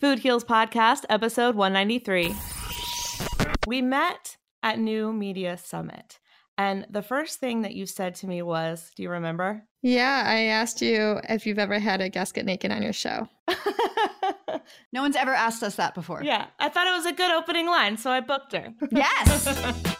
Food Heals Podcast, episode 193. We met at New Media Summit. And the first thing that you said to me was, Do you remember? Yeah, I asked you if you've ever had a guest get naked on your show. no one's ever asked us that before. Yeah, I thought it was a good opening line, so I booked her. Yes.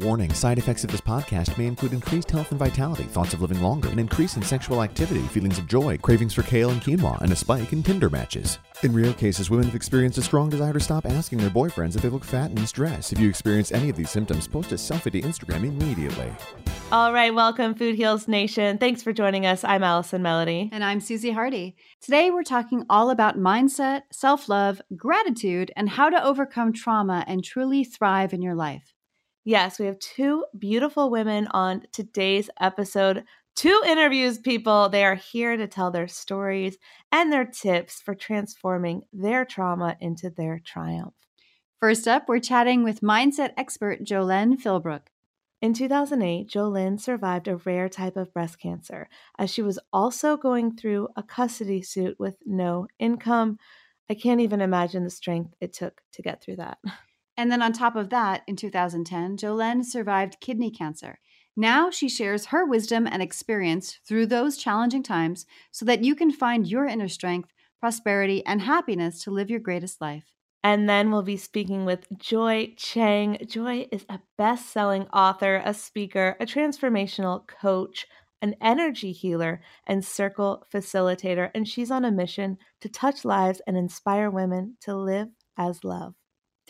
Warning side effects of this podcast may include increased health and vitality, thoughts of living longer, an increase in sexual activity, feelings of joy, cravings for kale and quinoa, and a spike in Tinder matches. In rare cases, women have experienced a strong desire to stop asking their boyfriends if they look fat and in stress. If you experience any of these symptoms, post a selfie to Instagram immediately. All right, welcome, Food Heals Nation. Thanks for joining us. I'm Allison Melody. And I'm Susie Hardy. Today, we're talking all about mindset, self love, gratitude, and how to overcome trauma and truly thrive in your life. Yes, we have two beautiful women on today's episode. Two interviews, people. They are here to tell their stories and their tips for transforming their trauma into their triumph. First up, we're chatting with mindset expert Jolene Philbrook. In 2008, Jolene survived a rare type of breast cancer as she was also going through a custody suit with no income. I can't even imagine the strength it took to get through that. And then on top of that, in 2010, Jolene survived kidney cancer. Now she shares her wisdom and experience through those challenging times so that you can find your inner strength, prosperity, and happiness to live your greatest life. And then we'll be speaking with Joy Chang. Joy is a best selling author, a speaker, a transformational coach, an energy healer, and circle facilitator. And she's on a mission to touch lives and inspire women to live as love.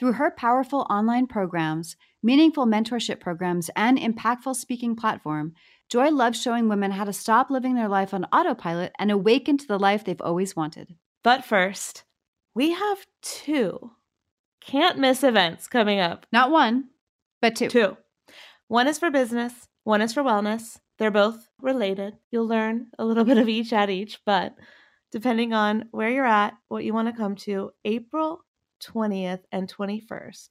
Through her powerful online programs, meaningful mentorship programs, and impactful speaking platform, Joy loves showing women how to stop living their life on autopilot and awaken to the life they've always wanted. But first, we have two can't miss events coming up. Not one, but two. Two. One is for business, one is for wellness. They're both related. You'll learn a little bit of each at each, but depending on where you're at, what you want to come to, April 20th, and 21st.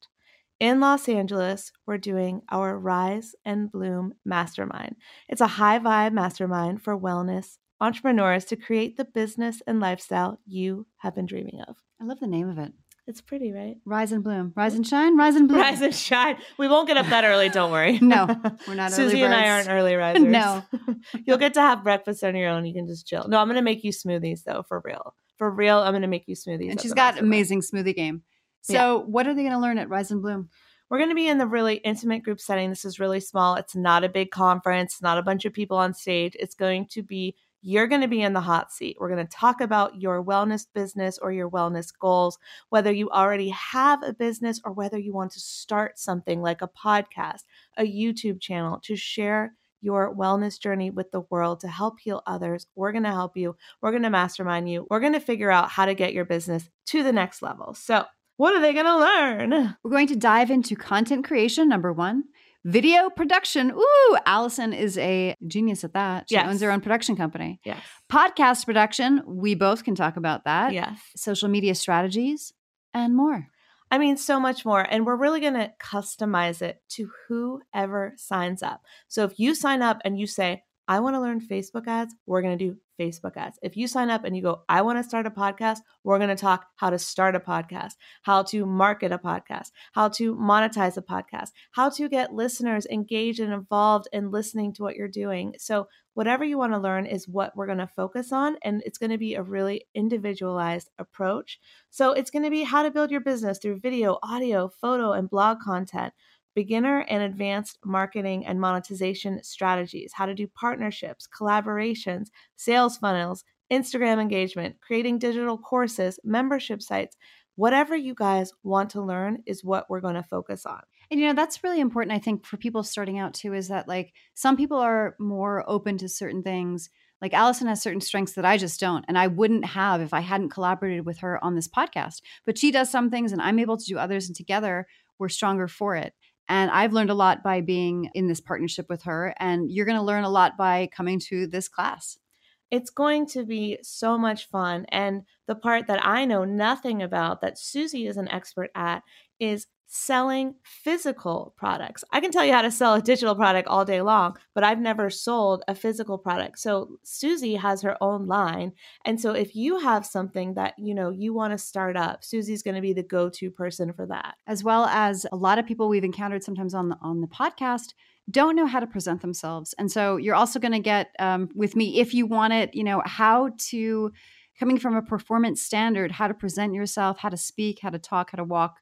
In Los Angeles, we're doing our Rise and Bloom Mastermind. It's a high vibe mastermind for wellness entrepreneurs to create the business and lifestyle you have been dreaming of. I love the name of it. It's pretty, right? Rise and bloom. Rise and shine. Rise and bloom. Rise and shine. We won't get up that early, don't worry. no, we're not Susie and I aren't early risers. no. You'll get to have breakfast on your own. You can just chill. No, I'm going to make you smoothies, though, for real. For real, I'm going to make you smoothies. And she's got amazing smoothie game. So, yeah. what are they going to learn at Rise and Bloom? We're going to be in the really intimate group setting. This is really small. It's not a big conference, not a bunch of people on stage. It's going to be you're going to be in the hot seat. We're going to talk about your wellness business or your wellness goals, whether you already have a business or whether you want to start something like a podcast, a YouTube channel to share your wellness journey with the world to help heal others. We're going to help you. We're going to mastermind you. We're going to figure out how to get your business to the next level. So, what are they going to learn? We're going to dive into content creation, number one. Video production. Ooh, Allison is a genius at that. She yes. owns her own production company. Yes. Podcast production. We both can talk about that. Yes. Social media strategies and more. I mean, so much more. And we're really going to customize it to whoever signs up. So if you sign up and you say, I want to learn Facebook ads, we're going to do Facebook ads. If you sign up and you go, I want to start a podcast, we're going to talk how to start a podcast, how to market a podcast, how to monetize a podcast, how to get listeners engaged and involved in listening to what you're doing. So, whatever you want to learn is what we're going to focus on. And it's going to be a really individualized approach. So, it's going to be how to build your business through video, audio, photo, and blog content beginner and advanced marketing and monetization strategies, how to do partnerships, collaborations, sales funnels, Instagram engagement, creating digital courses, membership sites. Whatever you guys want to learn is what we're going to focus on. And you know, that's really important, I think, for people starting out too, is that like some people are more open to certain things. Like Allison has certain strengths that I just don't, and I wouldn't have if I hadn't collaborated with her on this podcast. But she does some things, and I'm able to do others, and together we're stronger for it. And I've learned a lot by being in this partnership with her. And you're going to learn a lot by coming to this class. It's going to be so much fun. And the part that I know nothing about that Susie is an expert at is selling physical products. I can tell you how to sell a digital product all day long, but I've never sold a physical product. So Susie has her own line. And so if you have something that, you know, you want to start up, Susie's going to be the go-to person for that. As well as a lot of people we've encountered sometimes on the on the podcast don't know how to present themselves. And so you're also going to get um, with me if you want it, you know, how to coming from a performance standard, how to present yourself, how to speak, how to talk, how to walk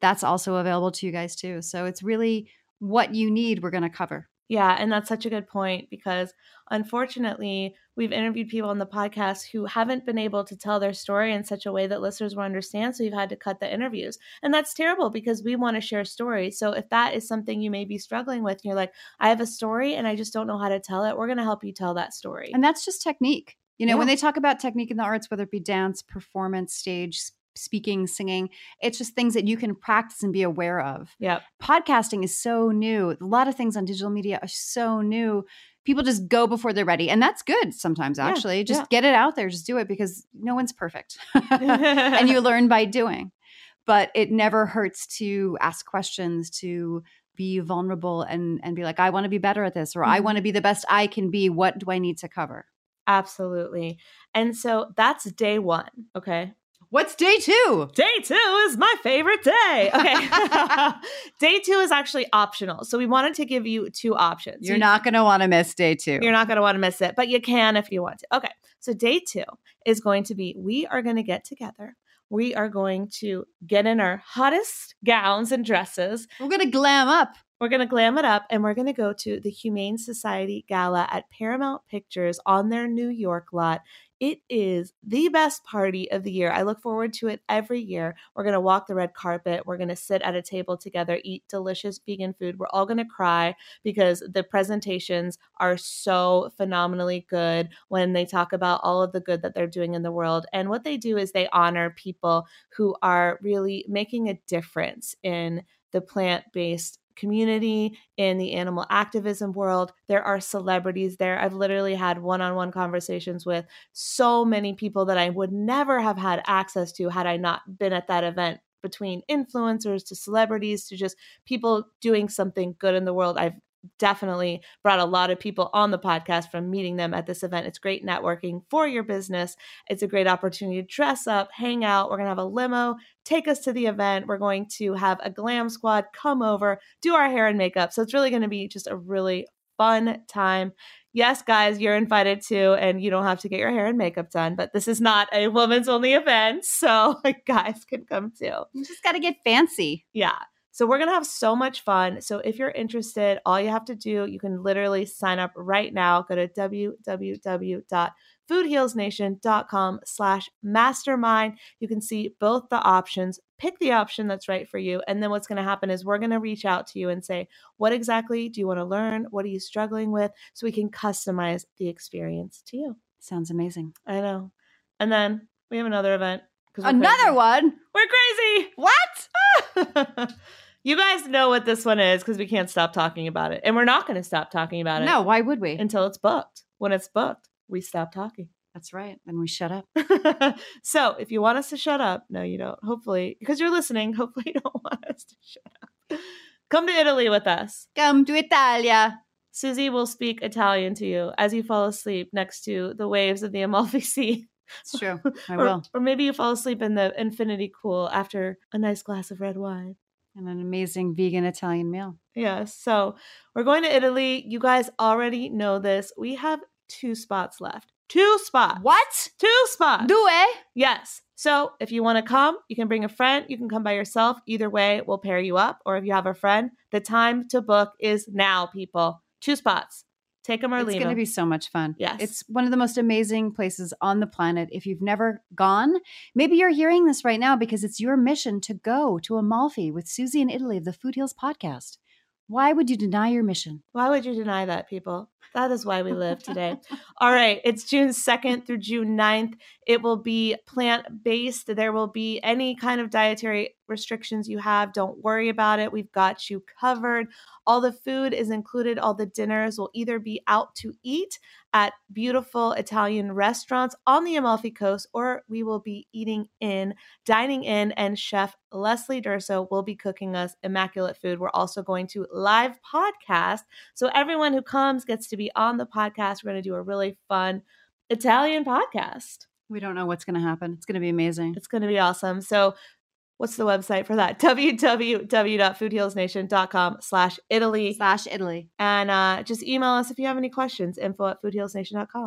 that's also available to you guys too. So it's really what you need, we're going to cover. Yeah, and that's such a good point because unfortunately, we've interviewed people on the podcast who haven't been able to tell their story in such a way that listeners will understand. So we've had to cut the interviews. And that's terrible because we want to share stories. So if that is something you may be struggling with, you're like, I have a story and I just don't know how to tell it, we're going to help you tell that story. And that's just technique. You know, yeah. when they talk about technique in the arts, whether it be dance, performance, stage, speaking, singing. It's just things that you can practice and be aware of. Yeah. Podcasting is so new. A lot of things on digital media are so new. People just go before they're ready. And that's good sometimes, actually. Yeah, just yeah. get it out there, just do it because no one's perfect. and you learn by doing. But it never hurts to ask questions, to be vulnerable and and be like, I want to be better at this, or mm-hmm. I want to be the best I can be. What do I need to cover? Absolutely. And so that's day one. Okay. What's day two? Day two is my favorite day. Okay. day two is actually optional. So we wanted to give you two options. You're not going to want to miss day two. You're not going to want to miss it, but you can if you want to. Okay. So day two is going to be we are going to get together. We are going to get in our hottest gowns and dresses. We're going to glam up. We're going to glam it up and we're going to go to the Humane Society Gala at Paramount Pictures on their New York lot it is the best party of the year. I look forward to it every year. We're going to walk the red carpet. We're going to sit at a table together, eat delicious vegan food. We're all going to cry because the presentations are so phenomenally good when they talk about all of the good that they're doing in the world. And what they do is they honor people who are really making a difference in the plant based community, in the animal activism world. There are celebrities there. I've literally had one on one conversations with so many people that I would never have had access to had I not been at that event between influencers to celebrities to just people doing something good in the world. I've definitely brought a lot of people on the podcast from meeting them at this event. It's great networking for your business. It's a great opportunity to dress up, hang out. We're going to have a limo take us to the event. We're going to have a glam squad come over, do our hair and makeup. So it's really going to be just a really fun time. Yes, guys, you're invited to, and you don't have to get your hair and makeup done, but this is not a woman's only event. So guys can come too. You just got to get fancy. Yeah. So we're going to have so much fun. So if you're interested, all you have to do, you can literally sign up right now. Go to www.foodhealsnation.com slash mastermind. You can see both the options. Pick the option that's right for you. And then what's going to happen is we're going to reach out to you and say, what exactly do you want to learn? What are you struggling with? So we can customize the experience to you. Sounds amazing. I know. And then we have another event. Another crazy. one? We're crazy. What? You guys know what this one is because we can't stop talking about it. And we're not going to stop talking about it. No, why would we? Until it's booked. When it's booked, we stop talking. That's right. And we shut up. so if you want us to shut up, no, you don't. Hopefully, because you're listening, hopefully you don't want us to shut up. Come to Italy with us. Come to Italia. Susie will speak Italian to you as you fall asleep next to the waves of the Amalfi Sea. It's true. I or, will. Or maybe you fall asleep in the infinity pool after a nice glass of red wine and an amazing vegan Italian meal. Yes. So we're going to Italy. You guys already know this. We have two spots left. Two spots. What? Two spots. Due? Yes. So if you want to come, you can bring a friend. You can come by yourself. Either way, we'll pair you up. Or if you have a friend, the time to book is now, people. Two spots. Take them or it's leave It's going to be so much fun. Yes. It's one of the most amazing places on the planet. If you've never gone, maybe you're hearing this right now because it's your mission to go to Amalfi with Susie in Italy of the Food Heals podcast. Why would you deny your mission? Why would you deny that, people? That is why we live today. All right. It's June 2nd through June 9th. It will be plant based. There will be any kind of dietary restrictions you have. Don't worry about it. We've got you covered. All the food is included. All the dinners will either be out to eat at beautiful Italian restaurants on the Amalfi Coast, or we will be eating in, dining in, and Chef Leslie Durso will be cooking us immaculate food. We're also going to live podcast. So everyone who comes gets to be on the podcast. We're going to do a really fun Italian podcast. We don't know what's going to happen. It's going to be amazing. It's going to be awesome. So what's the website for that? www.foodhealsnation.com slash Italy. Slash Italy. And uh, just email us if you have any questions. Info at foodhealsnation.com.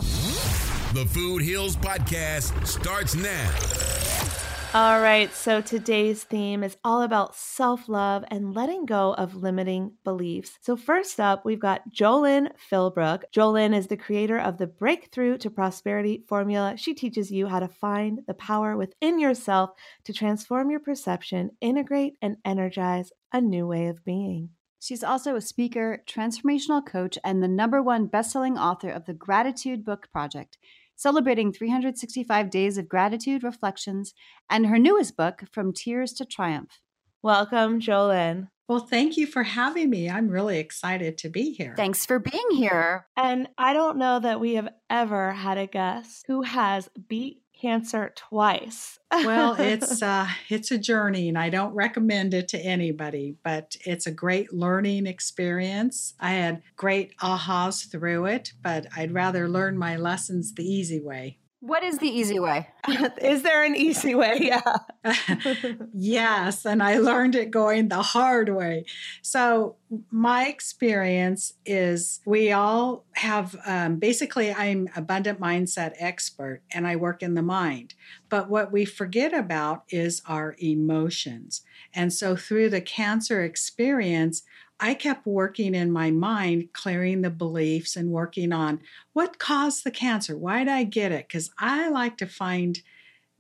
The Food Heals Podcast starts now. All right, so today's theme is all about self love and letting go of limiting beliefs. So, first up, we've got Jolyn Philbrook. Jolyn is the creator of the Breakthrough to Prosperity formula. She teaches you how to find the power within yourself to transform your perception, integrate, and energize a new way of being. She's also a speaker, transformational coach, and the number one best-selling author of the Gratitude Book Project celebrating 365 days of gratitude reflections, and her newest book, From Tears to Triumph. Welcome, Jolyn. Well, thank you for having me. I'm really excited to be here. Thanks for being here. And I don't know that we have ever had a guest who has beat cancer twice. well, it's uh it's a journey and I don't recommend it to anybody, but it's a great learning experience. I had great ahas through it, but I'd rather learn my lessons the easy way. What is the easy way? is there an easy way? Yeah. yes. And I learned it going the hard way. So, my experience is we all have um, basically, I'm abundant mindset expert and I work in the mind. But what we forget about is our emotions. And so, through the cancer experience, I kept working in my mind, clearing the beliefs and working on what caused the cancer. Why did I get it? Because I like to find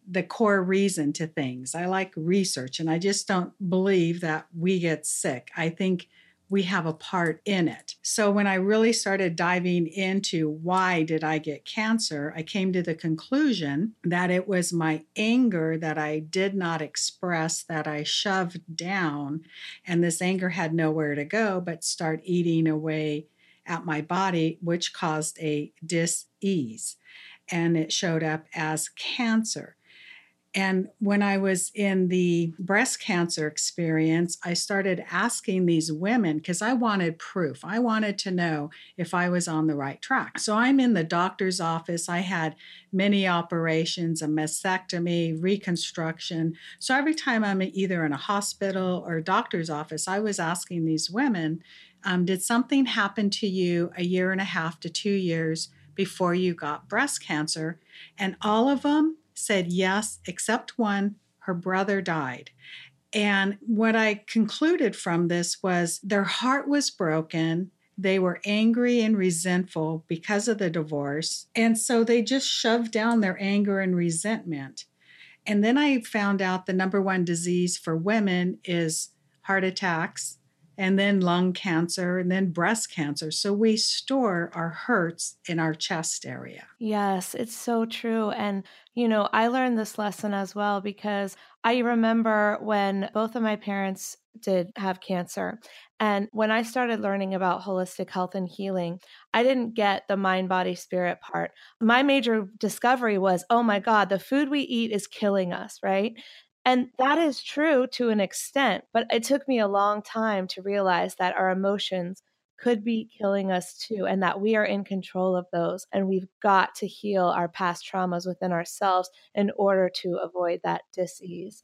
the core reason to things. I like research, and I just don't believe that we get sick. I think we have a part in it. So when I really started diving into why did I get cancer, I came to the conclusion that it was my anger that I did not express that I shoved down and this anger had nowhere to go but start eating away at my body which caused a dis-ease and it showed up as cancer. And when I was in the breast cancer experience, I started asking these women because I wanted proof. I wanted to know if I was on the right track. So I'm in the doctor's office. I had many operations, a mastectomy, reconstruction. So every time I'm either in a hospital or a doctor's office, I was asking these women, um, Did something happen to you a year and a half to two years before you got breast cancer? And all of them, said yes, except one, her brother died. And what I concluded from this was their heart was broken. They were angry and resentful because of the divorce. And so they just shoved down their anger and resentment. And then I found out the number one disease for women is heart attacks, and then lung cancer, and then breast cancer. So we store our hurts in our chest area. Yes, it's so true. And, you know, I learned this lesson as well because I remember when both of my parents did have cancer. And when I started learning about holistic health and healing, I didn't get the mind, body, spirit part. My major discovery was oh my God, the food we eat is killing us, right? And that is true to an extent, but it took me a long time to realize that our emotions could be killing us too, and that we are in control of those. And we've got to heal our past traumas within ourselves in order to avoid that disease.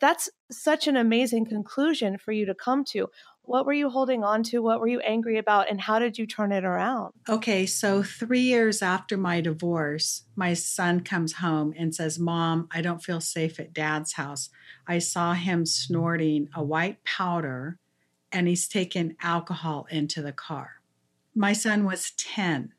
That's such an amazing conclusion for you to come to. What were you holding on to? What were you angry about? And how did you turn it around? Okay, so three years after my divorce, my son comes home and says, Mom, I don't feel safe at dad's house. I saw him snorting a white powder and he's taken alcohol into the car. My son was 10.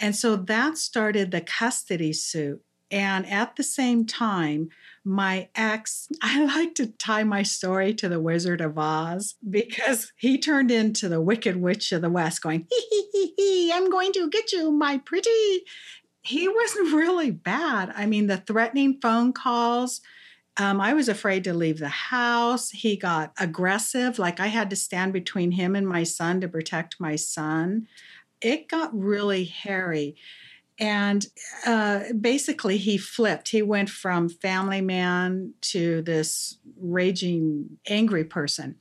And so that started the custody suit And at the same time, my ex, I like to tie my story to the Wizard of Oz because he turned into the Wicked Witch of the West, going, hee hee hee hee, I'm going to get you, my pretty. He wasn't really bad. I mean, the threatening phone calls, um, I was afraid to leave the house. He got aggressive, like I had to stand between him and my son to protect my son. It got really hairy. And uh, basically, he flipped. He went from family man to this raging, angry person.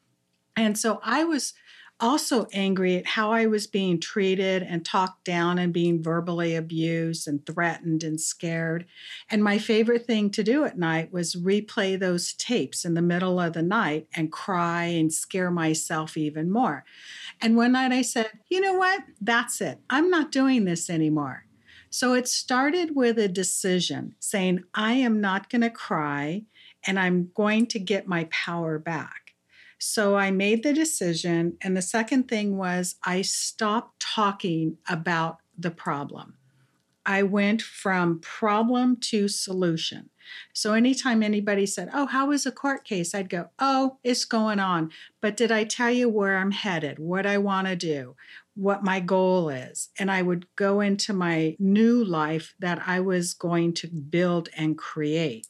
And so I was also angry at how I was being treated and talked down and being verbally abused and threatened and scared. And my favorite thing to do at night was replay those tapes in the middle of the night and cry and scare myself even more. And one night I said, you know what? That's it. I'm not doing this anymore. So it started with a decision saying, I am not going to cry and I'm going to get my power back. So I made the decision. And the second thing was I stopped talking about the problem. I went from problem to solution. So anytime anybody said, Oh, how was a court case? I'd go, Oh, it's going on. But did I tell you where I'm headed, what I want to do, what my goal is? And I would go into my new life that I was going to build and create.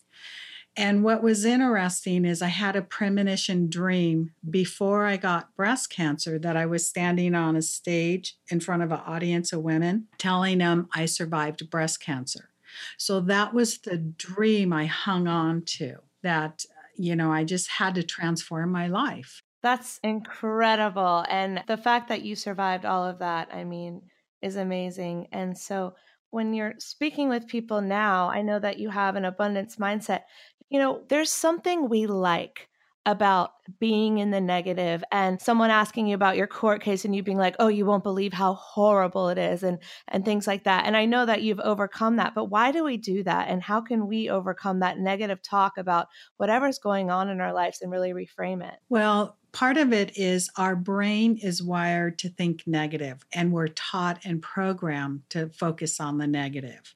And what was interesting is I had a premonition dream before I got breast cancer that I was standing on a stage in front of an audience of women telling them I survived breast cancer. So that was the dream I hung on to that, you know, I just had to transform my life. That's incredible. And the fact that you survived all of that, I mean, is amazing. And so when you're speaking with people now, I know that you have an abundance mindset. You know, there's something we like about being in the negative and someone asking you about your court case and you being like oh you won't believe how horrible it is and and things like that and i know that you've overcome that but why do we do that and how can we overcome that negative talk about whatever's going on in our lives and really reframe it well part of it is our brain is wired to think negative and we're taught and programmed to focus on the negative.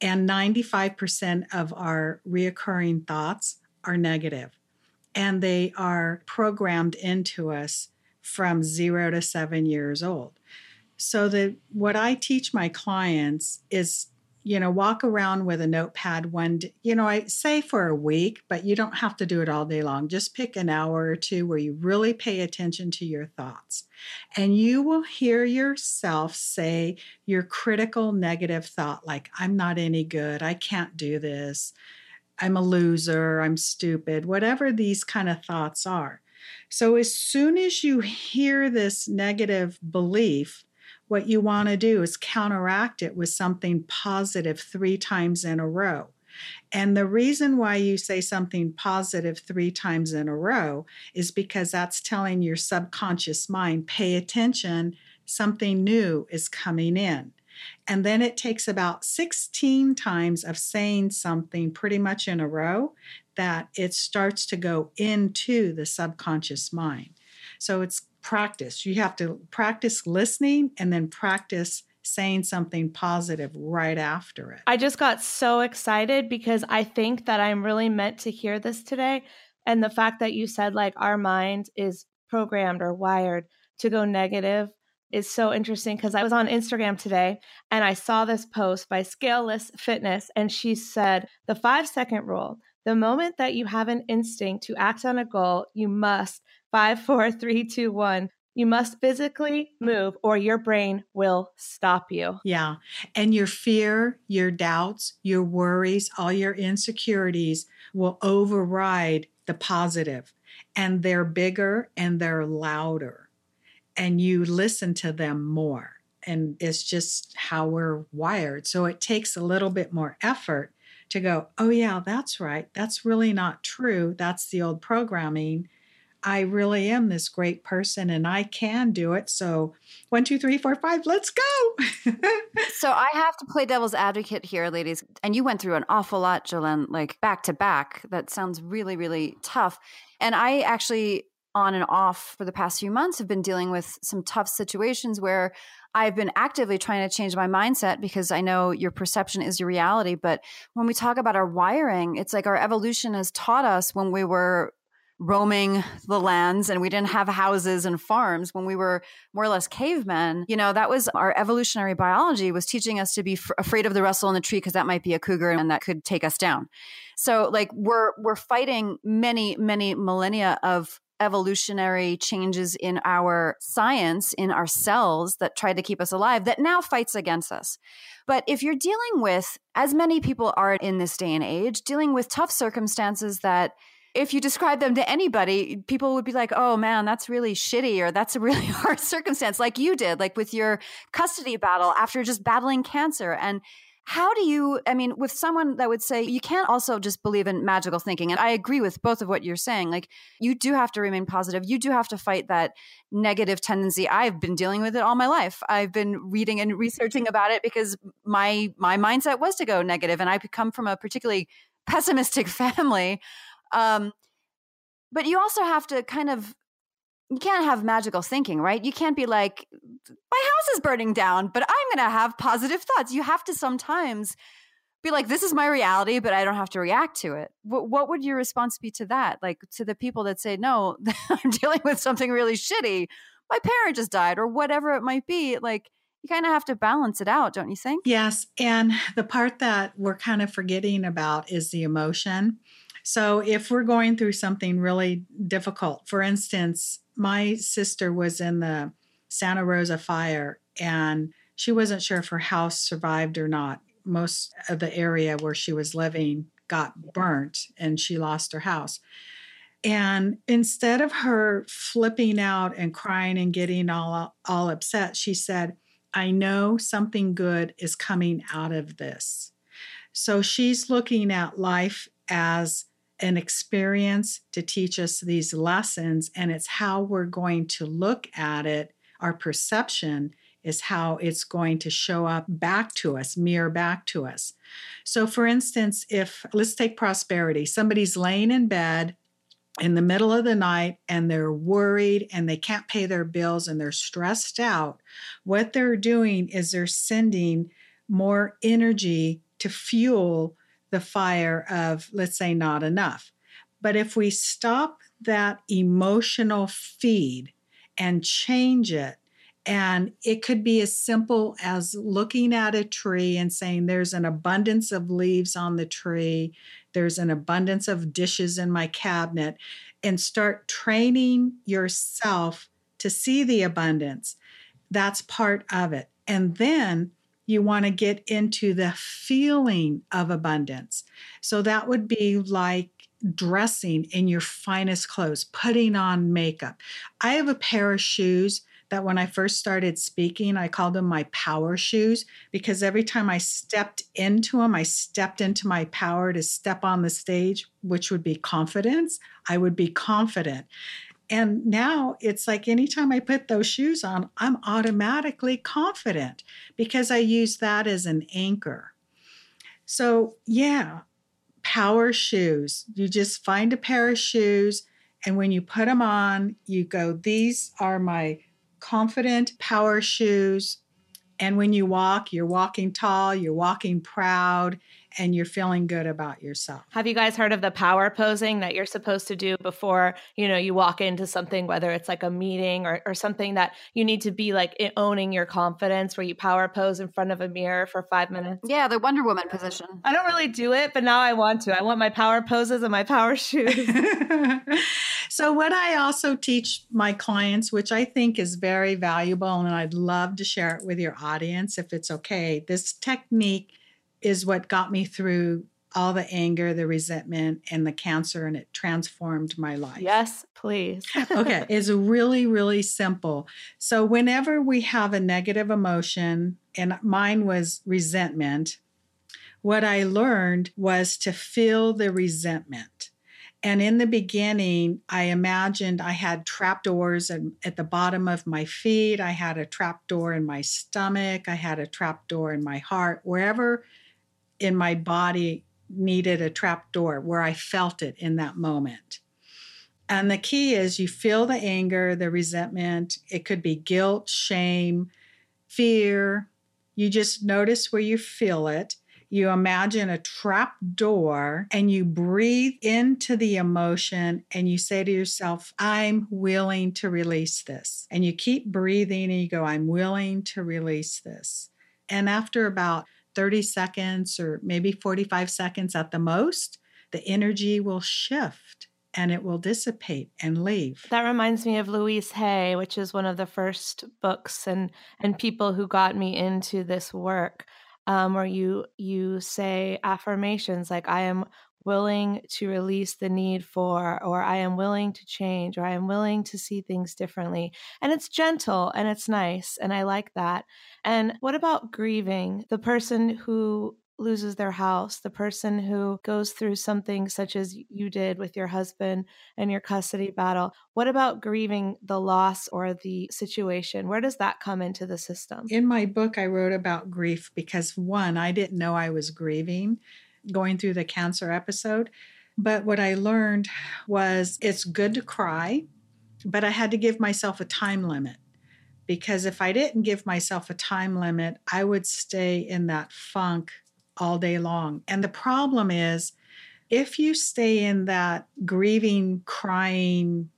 and 95% of our reoccurring thoughts are negative and they are programmed into us from zero to seven years old. So that what I teach my clients is, you know, walk around with a notepad one, you know, I say for a week, but you don't have to do it all day long. Just pick an hour or two where you really pay attention to your thoughts. And you will hear yourself say your critical negative thought, like, I'm not any good, I can't do this. I'm a loser, I'm stupid, whatever these kind of thoughts are. So, as soon as you hear this negative belief, what you want to do is counteract it with something positive three times in a row. And the reason why you say something positive three times in a row is because that's telling your subconscious mind, pay attention, something new is coming in. And then it takes about 16 times of saying something pretty much in a row that it starts to go into the subconscious mind. So it's practice. You have to practice listening and then practice saying something positive right after it. I just got so excited because I think that I'm really meant to hear this today. And the fact that you said, like, our mind is programmed or wired to go negative is so interesting because I was on Instagram today and I saw this post by Scaleless Fitness, and she said the five second rule. The moment that you have an instinct to act on a goal, you must five, four, three, two, one. You must physically move or your brain will stop you. Yeah. And your fear, your doubts, your worries, all your insecurities will override the positive, and they're bigger and they're louder and you listen to them more. And it's just how we're wired. So it takes a little bit more effort to go, oh, yeah, that's right. That's really not true. That's the old programming. I really am this great person and I can do it. So, one, two, three, four, five, let's go. so, I have to play devil's advocate here, ladies. And you went through an awful lot, Jolene, like back to back. That sounds really, really tough. And I actually on and off for the past few months have been dealing with some tough situations where I've been actively trying to change my mindset because I know your perception is your reality. But when we talk about our wiring, it's like our evolution has taught us when we were roaming the lands and we didn't have houses and farms when we were more or less cavemen. You know that was our evolutionary biology was teaching us to be f- afraid of the rustle in the tree because that might be a cougar and that could take us down. So like we're we're fighting many many millennia of evolutionary changes in our science in our cells that tried to keep us alive that now fights against us. But if you're dealing with as many people are in this day and age dealing with tough circumstances that if you describe them to anybody, people would be like, oh man, that's really shitty or that's a really hard circumstance, like you did, like with your custody battle after just battling cancer. And how do you, I mean, with someone that would say you can't also just believe in magical thinking. And I agree with both of what you're saying. Like, you do have to remain positive. You do have to fight that negative tendency. I've been dealing with it all my life. I've been reading and researching about it because my my mindset was to go negative and I come from a particularly pessimistic family um, but you also have to kind of you can't have magical thinking, right? You can't be like, my house is burning down, but I'm going to have positive thoughts. You have to sometimes be like, this is my reality, but I don't have to react to it. What, what would your response be to that? Like to the people that say, no, I'm dealing with something really shitty. My parent just died, or whatever it might be. Like, you kind of have to balance it out, don't you think? Yes. And the part that we're kind of forgetting about is the emotion. So if we're going through something really difficult, for instance, my sister was in the Santa Rosa fire and she wasn't sure if her house survived or not. Most of the area where she was living got burnt and she lost her house. And instead of her flipping out and crying and getting all, all upset, she said, I know something good is coming out of this. So she's looking at life as an experience to teach us these lessons, and it's how we're going to look at it. Our perception is how it's going to show up back to us, mirror back to us. So, for instance, if let's take prosperity, somebody's laying in bed in the middle of the night and they're worried and they can't pay their bills and they're stressed out, what they're doing is they're sending more energy to fuel the fire of, let's say, not enough. But if we stop that emotional feed and change it, and it could be as simple as looking at a tree and saying, There's an abundance of leaves on the tree, there's an abundance of dishes in my cabinet, and start training yourself to see the abundance. That's part of it. And then you want to get into the feeling of abundance. So that would be like dressing in your finest clothes, putting on makeup. I have a pair of shoes that when I first started speaking, I called them my power shoes because every time I stepped into them, I stepped into my power to step on the stage, which would be confidence. I would be confident. And now it's like anytime I put those shoes on, I'm automatically confident because I use that as an anchor. So, yeah, power shoes. You just find a pair of shoes, and when you put them on, you go, These are my confident power shoes. And when you walk, you're walking tall, you're walking proud, and you're feeling good about yourself. Have you guys heard of the power posing that you're supposed to do before, you know, you walk into something, whether it's like a meeting or, or something that you need to be like owning your confidence where you power pose in front of a mirror for five minutes? Yeah, the Wonder Woman position. I don't really do it, but now I want to. I want my power poses and my power shoes. so what I also teach my clients, which I think is very valuable, and I'd love to share it with your audience if it's okay, this technique is what got me through all the anger, the resentment, and the cancer, and it transformed my life. Yes, please. okay, it's really, really simple. So, whenever we have a negative emotion, and mine was resentment, what I learned was to feel the resentment. And in the beginning, I imagined I had trapdoors at the bottom of my feet. I had a trapdoor in my stomach. I had a trapdoor in my heart. Wherever in my body needed a trap door where I felt it in that moment. And the key is you feel the anger, the resentment. It could be guilt, shame, fear. You just notice where you feel it. You imagine a trap door and you breathe into the emotion and you say to yourself, I'm willing to release this. And you keep breathing and you go, I'm willing to release this. And after about 30 seconds or maybe 45 seconds at the most, the energy will shift and it will dissipate and leave. That reminds me of Louise Hay, which is one of the first books and and people who got me into this work. Um, where you you say affirmations like I am willing to release the need for, or I am willing to change, or I am willing to see things differently. And it's gentle and it's nice. And I like that. And what about grieving? The person who loses their house, the person who goes through something such as you did with your husband and your custody battle. What about grieving the loss or the situation? Where does that come into the system? In my book, I wrote about grief because one, I didn't know I was grieving going through the cancer episode. But what I learned was it's good to cry, but I had to give myself a time limit because if I didn't give myself a time limit, I would stay in that funk all day long. And the problem is, if you stay in that grieving, crying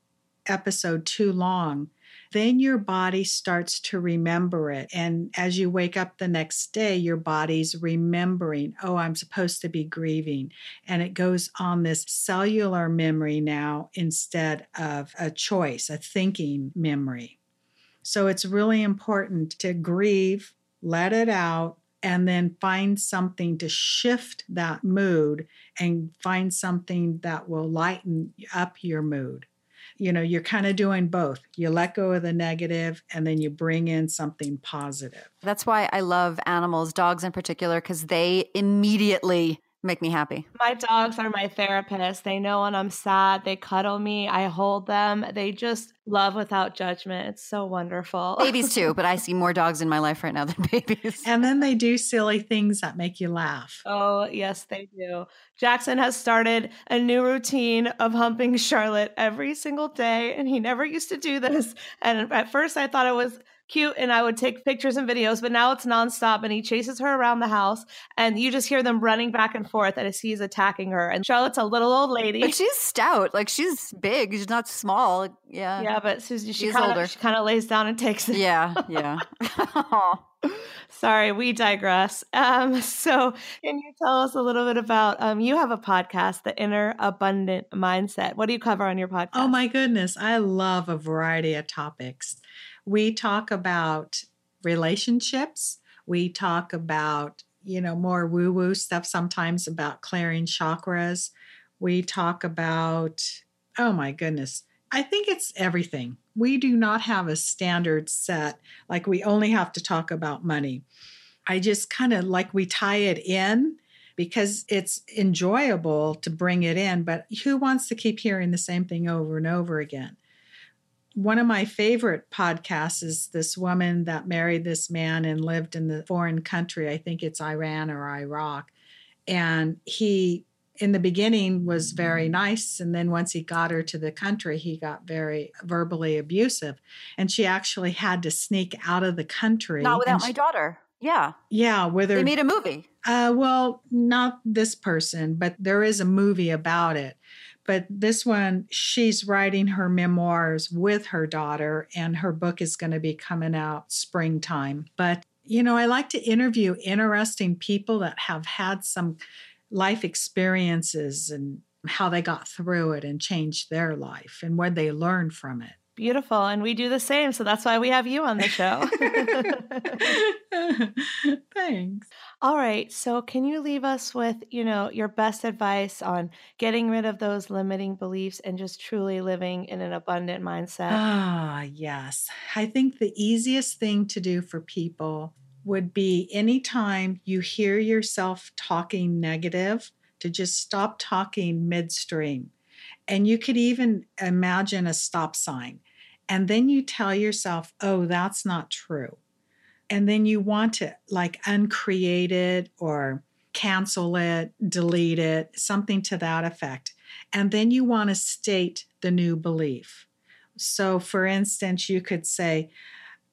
episode too long, then your body starts to remember it. And as you wake up the next day, your body's remembering, oh, I'm supposed to be grieving. And it goes on this cellular memory now instead of a choice, a thinking memory. So it's really important to grieve, let it out, and then find something to shift that mood and find something that will lighten up your mood. You know, you're kind of doing both. You let go of the negative and then you bring in something positive. That's why I love animals, dogs in particular, because they immediately make me happy. My dogs are my therapist. They know when I'm sad. They cuddle me. I hold them. They just love without judgment. It's so wonderful. Babies too, but I see more dogs in my life right now than babies. And then they do silly things that make you laugh. Oh, yes, they do. Jackson has started a new routine of humping Charlotte every single day, and he never used to do this. And at first, I thought it was cute and I would take pictures and videos, but now it's nonstop and he chases her around the house and you just hear them running back and forth as he's attacking her. And Charlotte's a little old lady. But she's stout. Like she's big. She's not small. Yeah. Yeah, but Susie, she kind of she kind of lays down and takes it. Yeah, yeah. Sorry, we digress. Um, so, can you tell us a little bit about? Um, you have a podcast, The Inner Abundant Mindset. What do you cover on your podcast? Oh my goodness, I love a variety of topics. We talk about relationships. We talk about you know more woo woo stuff sometimes about clearing chakras. We talk about oh my goodness, I think it's everything. We do not have a standard set, like we only have to talk about money. I just kind of like we tie it in because it's enjoyable to bring it in, but who wants to keep hearing the same thing over and over again? One of my favorite podcasts is this woman that married this man and lived in the foreign country. I think it's Iran or Iraq. And he in the beginning was very nice. And then once he got her to the country he got very verbally abusive. And she actually had to sneak out of the country not without she, my daughter. Yeah. Yeah with her they made a movie. Uh, well not this person but there is a movie about it but this one she's writing her memoirs with her daughter and her book is going to be coming out springtime but you know i like to interview interesting people that have had some life experiences and how they got through it and changed their life and what they learned from it. Beautiful. And we do the same. So that's why we have you on the show. Thanks. All right. So can you leave us with, you know, your best advice on getting rid of those limiting beliefs and just truly living in an abundant mindset? Ah, yes. I think the easiest thing to do for people would be anytime you hear yourself talking negative, to just stop talking midstream. And you could even imagine a stop sign. And then you tell yourself, oh, that's not true. And then you want to like uncreate it or cancel it, delete it, something to that effect. And then you want to state the new belief. So, for instance, you could say,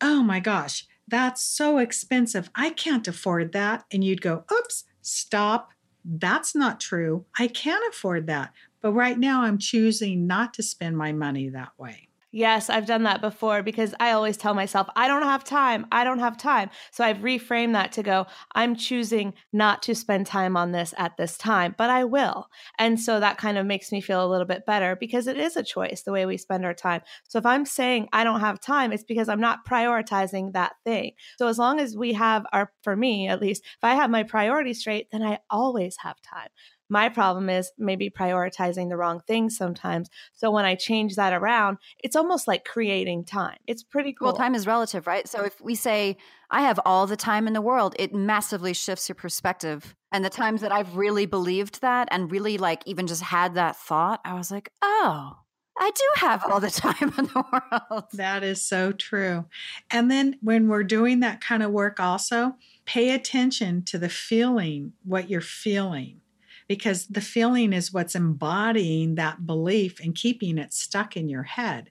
Oh my gosh, that's so expensive. I can't afford that. And you'd go, Oops, stop. That's not true. I can afford that. But right now, I'm choosing not to spend my money that way. Yes, I've done that before because I always tell myself, I don't have time. I don't have time. So I've reframed that to go, I'm choosing not to spend time on this at this time, but I will. And so that kind of makes me feel a little bit better because it is a choice the way we spend our time. So if I'm saying I don't have time, it's because I'm not prioritizing that thing. So as long as we have our, for me at least, if I have my priorities straight, then I always have time. My problem is maybe prioritizing the wrong things sometimes. So when I change that around, it's almost like creating time. It's pretty cool. Well, time is relative, right? So if we say, I have all the time in the world, it massively shifts your perspective. And the times that I've really believed that and really like even just had that thought, I was like, oh, I do have all the time in the world. That is so true. And then when we're doing that kind of work, also pay attention to the feeling, what you're feeling because the feeling is what's embodying that belief and keeping it stuck in your head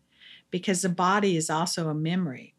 because the body is also a memory.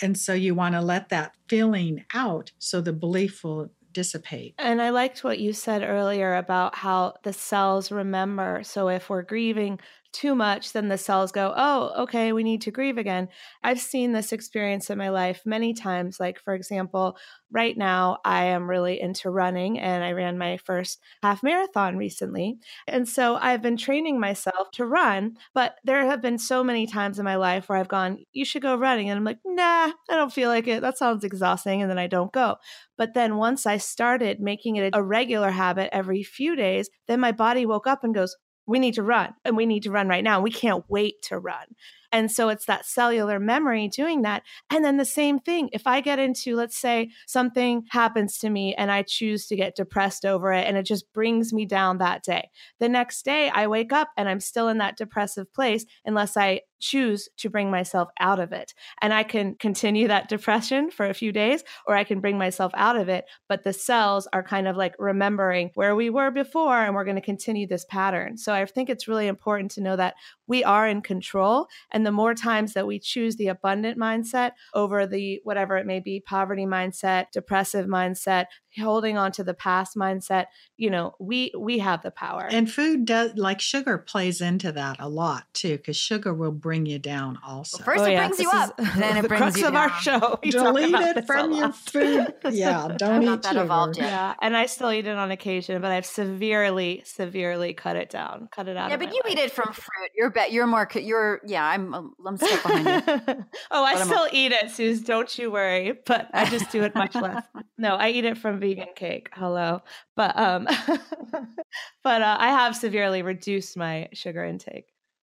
And so you want to let that feeling out so the belief will dissipate. And I liked what you said earlier about how the cells remember. So if we're grieving too much, then the cells go, oh, okay, we need to grieve again. I've seen this experience in my life many times. Like, for example, right now I am really into running and I ran my first half marathon recently. And so I've been training myself to run, but there have been so many times in my life where I've gone, you should go running. And I'm like, nah, I don't feel like it. That sounds exhausting. And then I don't go. But then once I started making it a regular habit every few days, then my body woke up and goes, we need to run and we need to run right now. We can't wait to run. And so it's that cellular memory doing that. And then the same thing, if I get into, let's say something happens to me and I choose to get depressed over it and it just brings me down that day. The next day I wake up and I'm still in that depressive place unless I choose to bring myself out of it. And I can continue that depression for a few days or I can bring myself out of it. But the cells are kind of like remembering where we were before and we're going to continue this pattern. So I think it's really important to know that we are in control. And the more times that we choose the abundant mindset over the whatever it may be poverty mindset, depressive mindset, holding on to the past mindset you know we we have the power. And food does like sugar plays into that a lot too because sugar will bring you down also. well, first oh, it yeah. brings you up then it the brings crux you of down. our show. We delete it from your food. Yeah don't eat that evolved yet. yeah and i still eat it on occasion but i've severely severely cut it down cut it out yeah but you life. eat it from fruit. You're bet you're more you're yeah i'm i'm stuck behind you. Oh i but still eat it suze don't you worry but i just do it much less. No i eat it from vegan cake hello but um but uh, i have severely reduced my sugar intake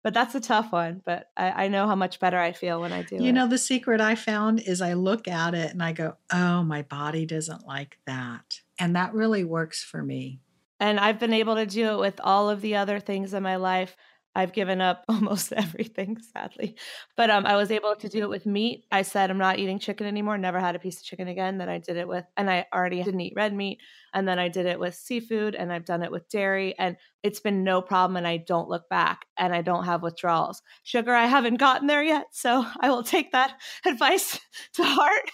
but that's a tough one but I, I, know how much better i feel when i do you it. know the secret i found is i look at it and i go oh my body doesn't like that and that really works for me and i've been able to do it with all of the other things in my life I've given up almost everything, sadly. But um, I was able to do it with meat. I said I'm not eating chicken anymore. Never had a piece of chicken again. Then I did it with, and I already didn't eat red meat. And then I did it with seafood, and I've done it with dairy, and it's been no problem. And I don't look back, and I don't have withdrawals. Sugar, I haven't gotten there yet, so I will take that advice to heart.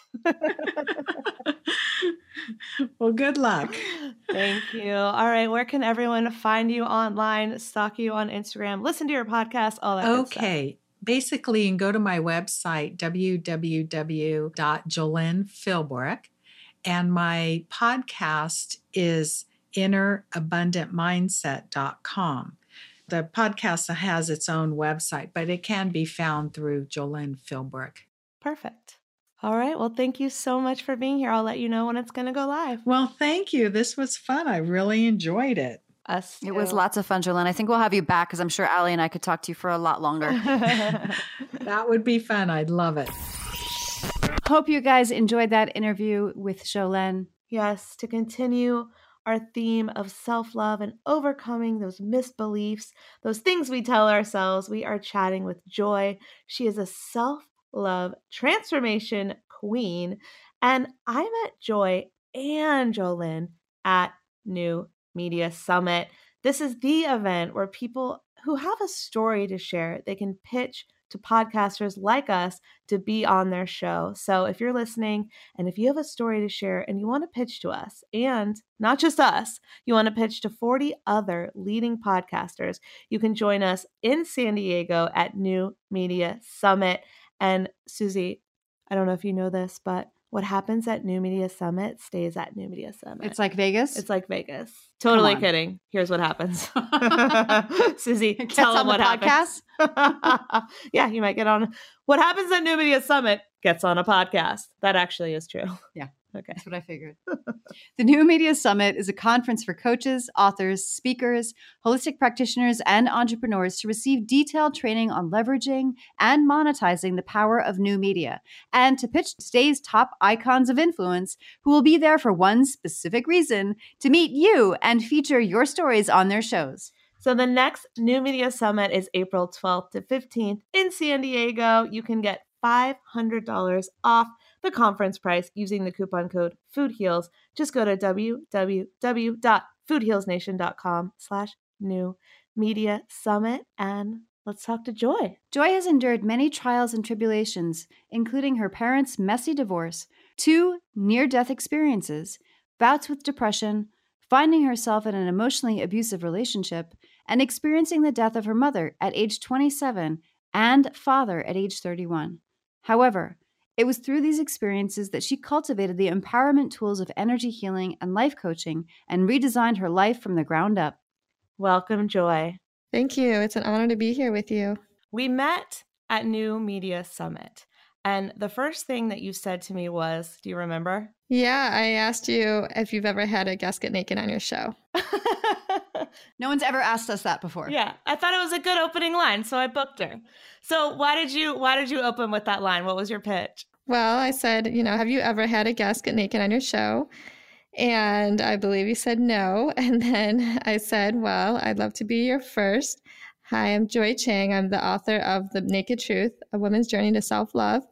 well, good luck. Thank you. All right, where can everyone find you online, stalk you on Instagram? listen to your podcast, all that. Okay. Basically, you can go to my website, www.jolenephilbrick, and my podcast is innerabundantmindset.com. The podcast has its own website, but it can be found through Jolene Philbrick. Perfect. All right. Well, thank you so much for being here. I'll let you know when it's going to go live. Well, thank you. This was fun. I really enjoyed it us. It was lots of fun, Jolene. I think we'll have you back because I'm sure Allie and I could talk to you for a lot longer. that would be fun. I'd love it. Hope you guys enjoyed that interview with Jolene. Yes, to continue our theme of self love and overcoming those misbeliefs, those things we tell ourselves, we are chatting with Joy. She is a self love transformation queen. And I met Joy and Jolene at New Media Summit. This is the event where people who have a story to share, they can pitch to podcasters like us to be on their show. So if you're listening and if you have a story to share and you want to pitch to us, and not just us, you want to pitch to 40 other leading podcasters, you can join us in San Diego at New Media Summit. And Susie, I don't know if you know this, but what happens at New Media Summit stays at New Media Summit. It's like Vegas. It's like Vegas. Totally kidding. Here's what happens. Susie, Gets tell them the what happens. yeah, you might get on. What happens at New Media Summit gets on a podcast. That actually is true. Yeah. Okay. That's what I figured. the New Media Summit is a conference for coaches, authors, speakers, holistic practitioners, and entrepreneurs to receive detailed training on leveraging and monetizing the power of new media and to pitch today's top icons of influence who will be there for one specific reason to meet you and feature your stories on their shows. So the next New Media Summit is April 12th to 15th in San Diego. You can get $500 off the conference price using the coupon code FoodHeals. Just go to www.foodhealsnation.com slash new media summit and let's talk to Joy. Joy has endured many trials and tribulations, including her parents' messy divorce, two near death experiences, bouts with depression, finding herself in an emotionally abusive relationship, and experiencing the death of her mother at age 27 and father at age 31. However, it was through these experiences that she cultivated the empowerment tools of energy healing and life coaching and redesigned her life from the ground up. Welcome, Joy. Thank you. It's an honor to be here with you. We met at New Media Summit. And the first thing that you said to me was, Do you remember? Yeah, I asked you if you've ever had a guest get naked on your show. No one's ever asked us that before. yeah, I thought it was a good opening line, so I booked her. So why did you why did you open with that line? What was your pitch? Well, I said, you know, have you ever had a guest get naked on your show? And I believe you said no. And then I said, well, I'd love to be your first. Hi, I'm Joy Chang. I'm the author of The Naked Truth, A Woman's Journey to Self Love.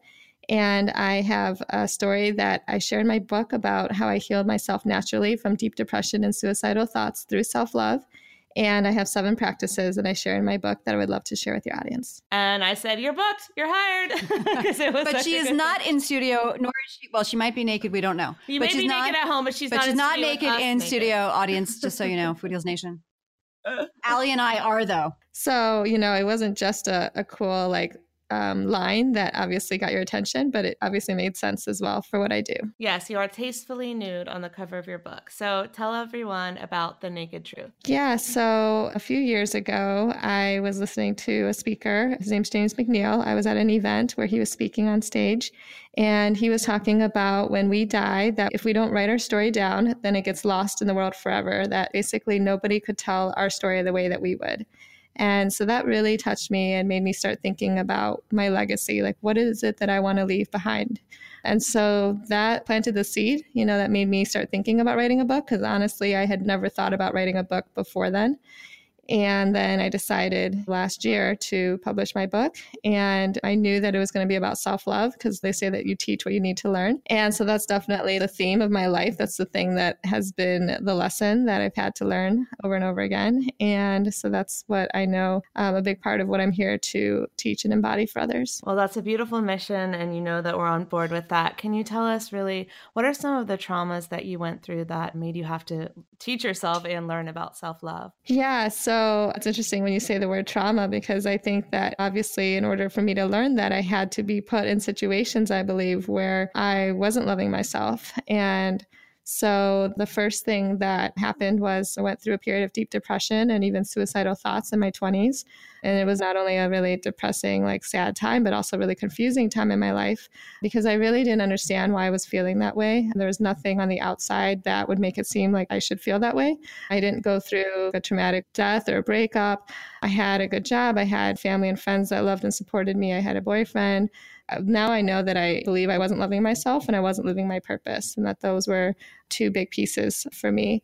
And I have a story that I share in my book about how I healed myself naturally from deep depression and suicidal thoughts through self love. And I have seven practices that I share in my book that I would love to share with your audience. And I said, You're booked, you're hired. it was But she is not pitch. in studio, nor is she. Well, she might be naked. We don't know. You but may she's be not, naked at home, but she's but not she's in not studio naked in naked. studio, audience. Just so you know, Food Heals Nation. Allie and I are though. So, you know, it wasn't just a, a cool like um, line that obviously got your attention, but it obviously made sense as well for what I do. Yes, you are tastefully nude on the cover of your book. So tell everyone about the naked truth. Yeah, so a few years ago, I was listening to a speaker. His name's James McNeil. I was at an event where he was speaking on stage, and he was talking about when we die, that if we don't write our story down, then it gets lost in the world forever. That basically nobody could tell our story the way that we would. And so that really touched me and made me start thinking about my legacy. Like, what is it that I want to leave behind? And so that planted the seed, you know, that made me start thinking about writing a book because honestly, I had never thought about writing a book before then. And then I decided last year to publish my book. And I knew that it was going to be about self love because they say that you teach what you need to learn. And so that's definitely the theme of my life. That's the thing that has been the lesson that I've had to learn over and over again. And so that's what I know um, a big part of what I'm here to teach and embody for others. Well, that's a beautiful mission, and you know that we're on board with that. Can you tell us really what are some of the traumas that you went through that made you have to teach yourself and learn about self love? Yeah, so it's interesting when you say the word trauma because I think that obviously, in order for me to learn that, I had to be put in situations, I believe, where I wasn't loving myself. And so the first thing that happened was I went through a period of deep depression and even suicidal thoughts in my 20s. And it was not only a really depressing, like sad time, but also really confusing time in my life because I really didn't understand why I was feeling that way. There was nothing on the outside that would make it seem like I should feel that way. I didn't go through a traumatic death or a breakup. I had a good job. I had family and friends that loved and supported me. I had a boyfriend. Now I know that I believe I wasn't loving myself and I wasn't living my purpose, and that those were two big pieces for me.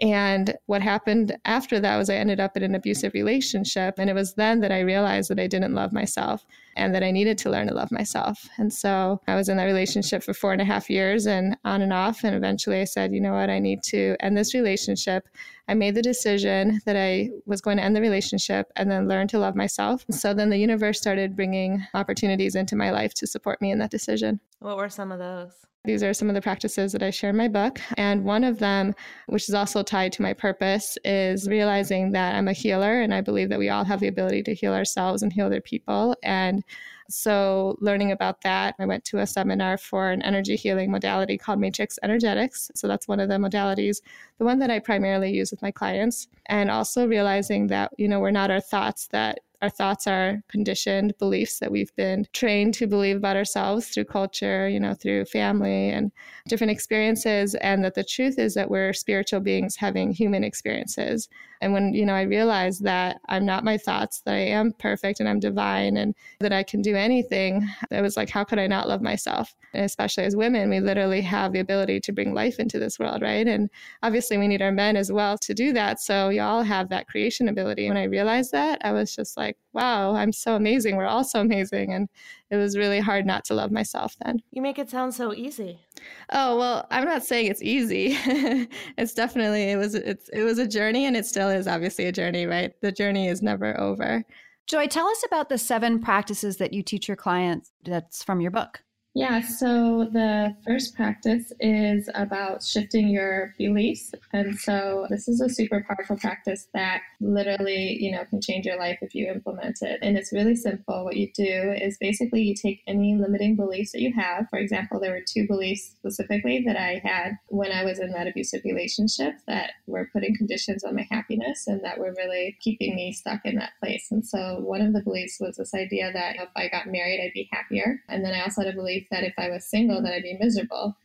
And what happened after that was I ended up in an abusive relationship. And it was then that I realized that I didn't love myself and that I needed to learn to love myself. And so I was in that relationship for four and a half years and on and off. And eventually I said, you know what, I need to end this relationship. I made the decision that I was going to end the relationship and then learn to love myself. So then the universe started bringing opportunities into my life to support me in that decision. What were some of those? These are some of the practices that I share in my book. And one of them, which is also tied to my purpose, is realizing that I'm a healer and I believe that we all have the ability to heal ourselves and heal other people. And so, learning about that, I went to a seminar for an energy healing modality called Matrix Energetics. So, that's one of the modalities, the one that I primarily use with my clients. And also realizing that, you know, we're not our thoughts, that our thoughts are conditioned beliefs that we've been trained to believe about ourselves through culture, you know, through family and different experiences. And that the truth is that we're spiritual beings having human experiences. And when, you know, I realized that I'm not my thoughts, that I am perfect and I'm divine and that I can do anything, it was like, how could I not love myself? And especially as women, we literally have the ability to bring life into this world, right? And obviously we need our men as well to do that. So you all have that creation ability. When I realized that, I was just like, wow, I'm so amazing. We're all so amazing. And it was really hard not to love myself then. You make it sound so easy. Oh, well, I'm not saying it's easy. it's definitely it was it's it was a journey and it still is obviously a journey, right? The journey is never over. Joy, tell us about the seven practices that you teach your clients that's from your book. Yeah, so the first practice is about shifting your beliefs. And so this is a super powerful practice that literally, you know, can change your life if you implement it. And it's really simple. What you do is basically you take any limiting beliefs that you have. For example, there were two beliefs specifically that I had when I was in that abusive relationship that were putting conditions on my happiness and that were really keeping me stuck in that place. And so one of the beliefs was this idea that if I got married, I'd be happier. And then I also had a belief that if I was single, that I'd be miserable.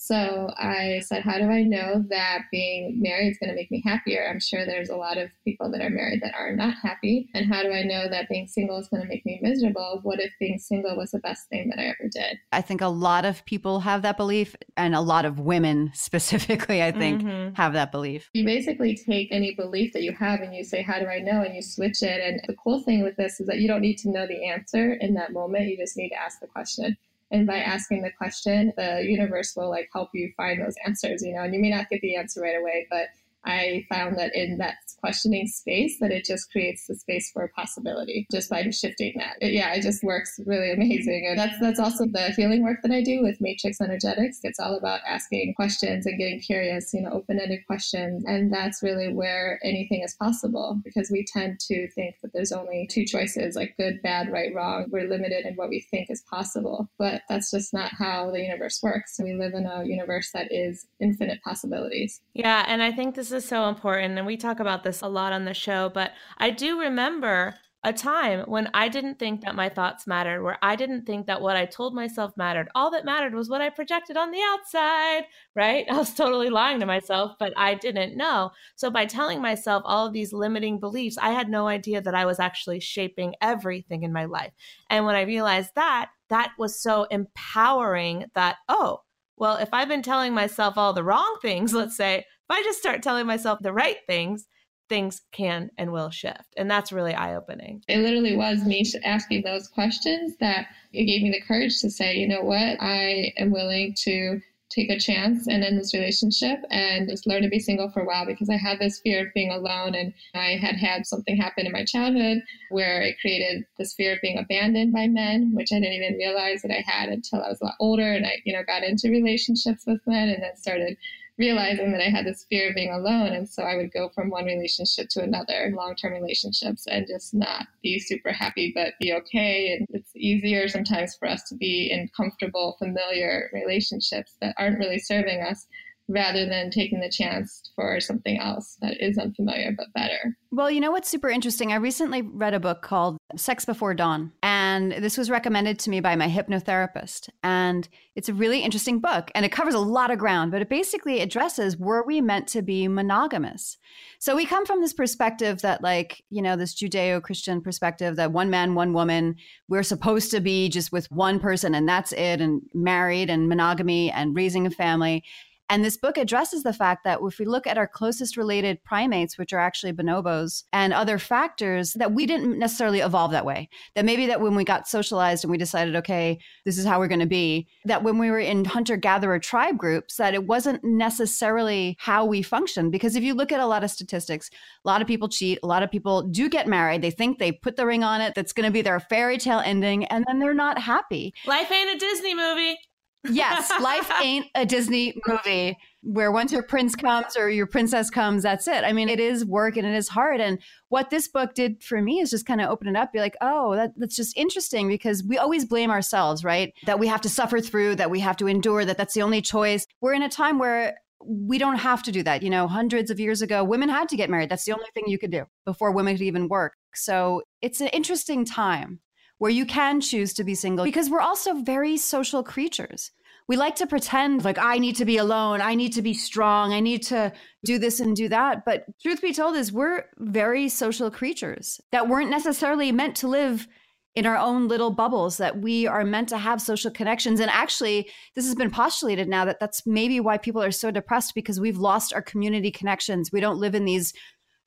So I said, How do I know that being married is going to make me happier? I'm sure there's a lot of people that are married that are not happy. And how do I know that being single is going to make me miserable? What if being single was the best thing that I ever did? I think a lot of people have that belief, and a lot of women specifically, I think, mm-hmm. have that belief. You basically take any belief that you have and you say, How do I know? And you switch it. And the cool thing with this is that you don't need to know the answer in that moment. You just need to ask the question. And by asking the question, the universe will like help you find those answers, you know, and you may not get the answer right away, but I found that in that questioning space that it just creates the space for possibility just by shifting that. It, yeah, it just works really amazing. And that's that's also the healing work that I do with Matrix Energetics. It's all about asking questions and getting curious, you know, open-ended questions. And that's really where anything is possible because we tend to think that there's only two choices, like good, bad, right, wrong. We're limited in what we think is possible. But that's just not how the universe works. We live in a universe that is infinite possibilities. Yeah, and I think this is so important and we talk about this a lot on the show, but I do remember a time when I didn't think that my thoughts mattered, where I didn't think that what I told myself mattered. All that mattered was what I projected on the outside, right? I was totally lying to myself, but I didn't know. So by telling myself all of these limiting beliefs, I had no idea that I was actually shaping everything in my life. And when I realized that, that was so empowering that, oh, well, if I've been telling myself all the wrong things, let's say, if I just start telling myself the right things, things can and will shift. And that's really eye opening. It literally was me asking those questions that it gave me the courage to say, you know what, I am willing to take a chance and end this relationship and just learn to be single for a while because I had this fear of being alone and I had had something happen in my childhood where it created this fear of being abandoned by men, which I didn't even realize that I had until I was a lot older and I, you know, got into relationships with men and then started realizing that I had this fear of being alone. And so I would go from one relationship to another, long term relationships, and just not be super happy, but be okay. And it's easier sometimes for us to be in comfortable, familiar relationships that aren't really serving us rather than taking the chance for something else that is unfamiliar but better. Well, you know what's super interesting? I recently read a book called Sex Before Dawn, and this was recommended to me by my hypnotherapist. And it's a really interesting book, and it covers a lot of ground, but it basically addresses were we meant to be monogamous? So we come from this perspective that, like, you know, this Judeo Christian perspective that one man, one woman, we're supposed to be just with one person and that's it, and married and monogamy and raising a family. And this book addresses the fact that if we look at our closest related primates, which are actually bonobos, and other factors, that we didn't necessarily evolve that way. That maybe that when we got socialized and we decided, okay, this is how we're going to be, that when we were in hunter gatherer tribe groups, that it wasn't necessarily how we function. Because if you look at a lot of statistics, a lot of people cheat, a lot of people do get married. They think they put the ring on it, that's going to be their fairy tale ending, and then they're not happy. Life ain't a Disney movie. Yes, life ain't a Disney movie where once your prince comes or your princess comes, that's it. I mean, it is work and it is hard. And what this book did for me is just kind of open it up, be like, oh, that, that's just interesting because we always blame ourselves, right? That we have to suffer through, that we have to endure, that that's the only choice. We're in a time where we don't have to do that. You know, hundreds of years ago, women had to get married. That's the only thing you could do before women could even work. So it's an interesting time where you can choose to be single because we're also very social creatures. We like to pretend like I need to be alone, I need to be strong, I need to do this and do that. But truth be told is we're very social creatures that weren't necessarily meant to live in our own little bubbles that we are meant to have social connections and actually this has been postulated now that that's maybe why people are so depressed because we've lost our community connections we don't live in these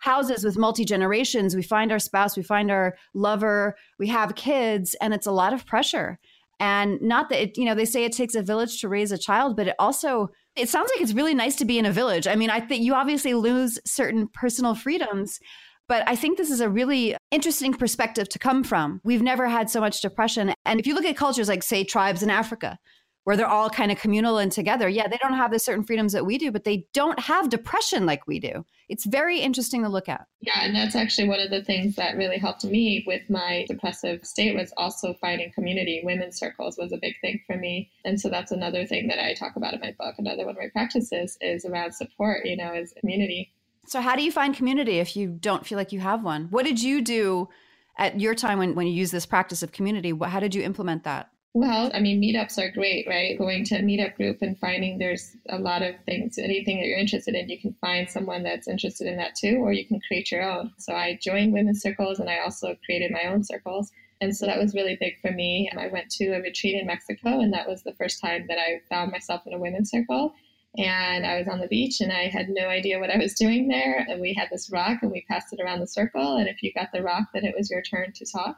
houses with multi generations. We find our spouse, we find our lover, we have kids, and it's a lot of pressure. And not that it, you know, they say it takes a village to raise a child, but it also, it sounds like it's really nice to be in a village. I mean, I think you obviously lose certain personal freedoms, but I think this is a really interesting perspective to come from. We've never had so much depression. And if you look at cultures like, say, tribes in Africa, where they're all kind of communal and together. Yeah, they don't have the certain freedoms that we do, but they don't have depression like we do. It's very interesting to look at. Yeah, and that's actually one of the things that really helped me with my depressive state was also finding community. Women's circles was a big thing for me. And so that's another thing that I talk about in my book. Another one of my practices is around support, you know, is community. So how do you find community if you don't feel like you have one? What did you do at your time when, when you use this practice of community? How did you implement that? Well, I mean, meetups are great, right? Going to a meetup group and finding there's a lot of things, anything that you're interested in, you can find someone that's interested in that too, or you can create your own. So I joined women's circles and I also created my own circles. And so that was really big for me. And I went to a retreat in Mexico, and that was the first time that I found myself in a women's circle. And I was on the beach and I had no idea what I was doing there. And we had this rock and we passed it around the circle. And if you got the rock, then it was your turn to talk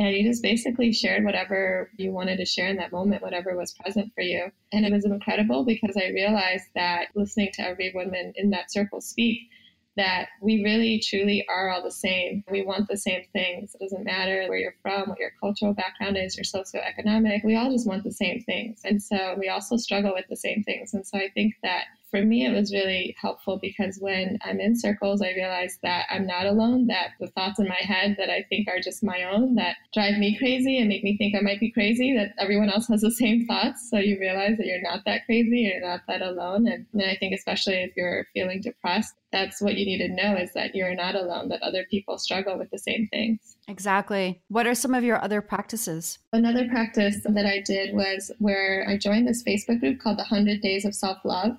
and you just basically shared whatever you wanted to share in that moment, whatever was present for you. And it was incredible because I realized that listening to every woman in that circle speak, that we really truly are all the same. We want the same things. It doesn't matter where you're from, what your cultural background is, your socioeconomic. We all just want the same things. And so we also struggle with the same things. And so I think that for me, it was really helpful because when I'm in circles, I realize that I'm not alone, that the thoughts in my head that I think are just my own, that drive me crazy and make me think I might be crazy, that everyone else has the same thoughts. So you realize that you're not that crazy, you're not that alone. And I think, especially if you're feeling depressed, that's what you need to know is that you're not alone, that other people struggle with the same things. Exactly. What are some of your other practices? Another practice that I did was where I joined this Facebook group called the 100 Days of Self Love.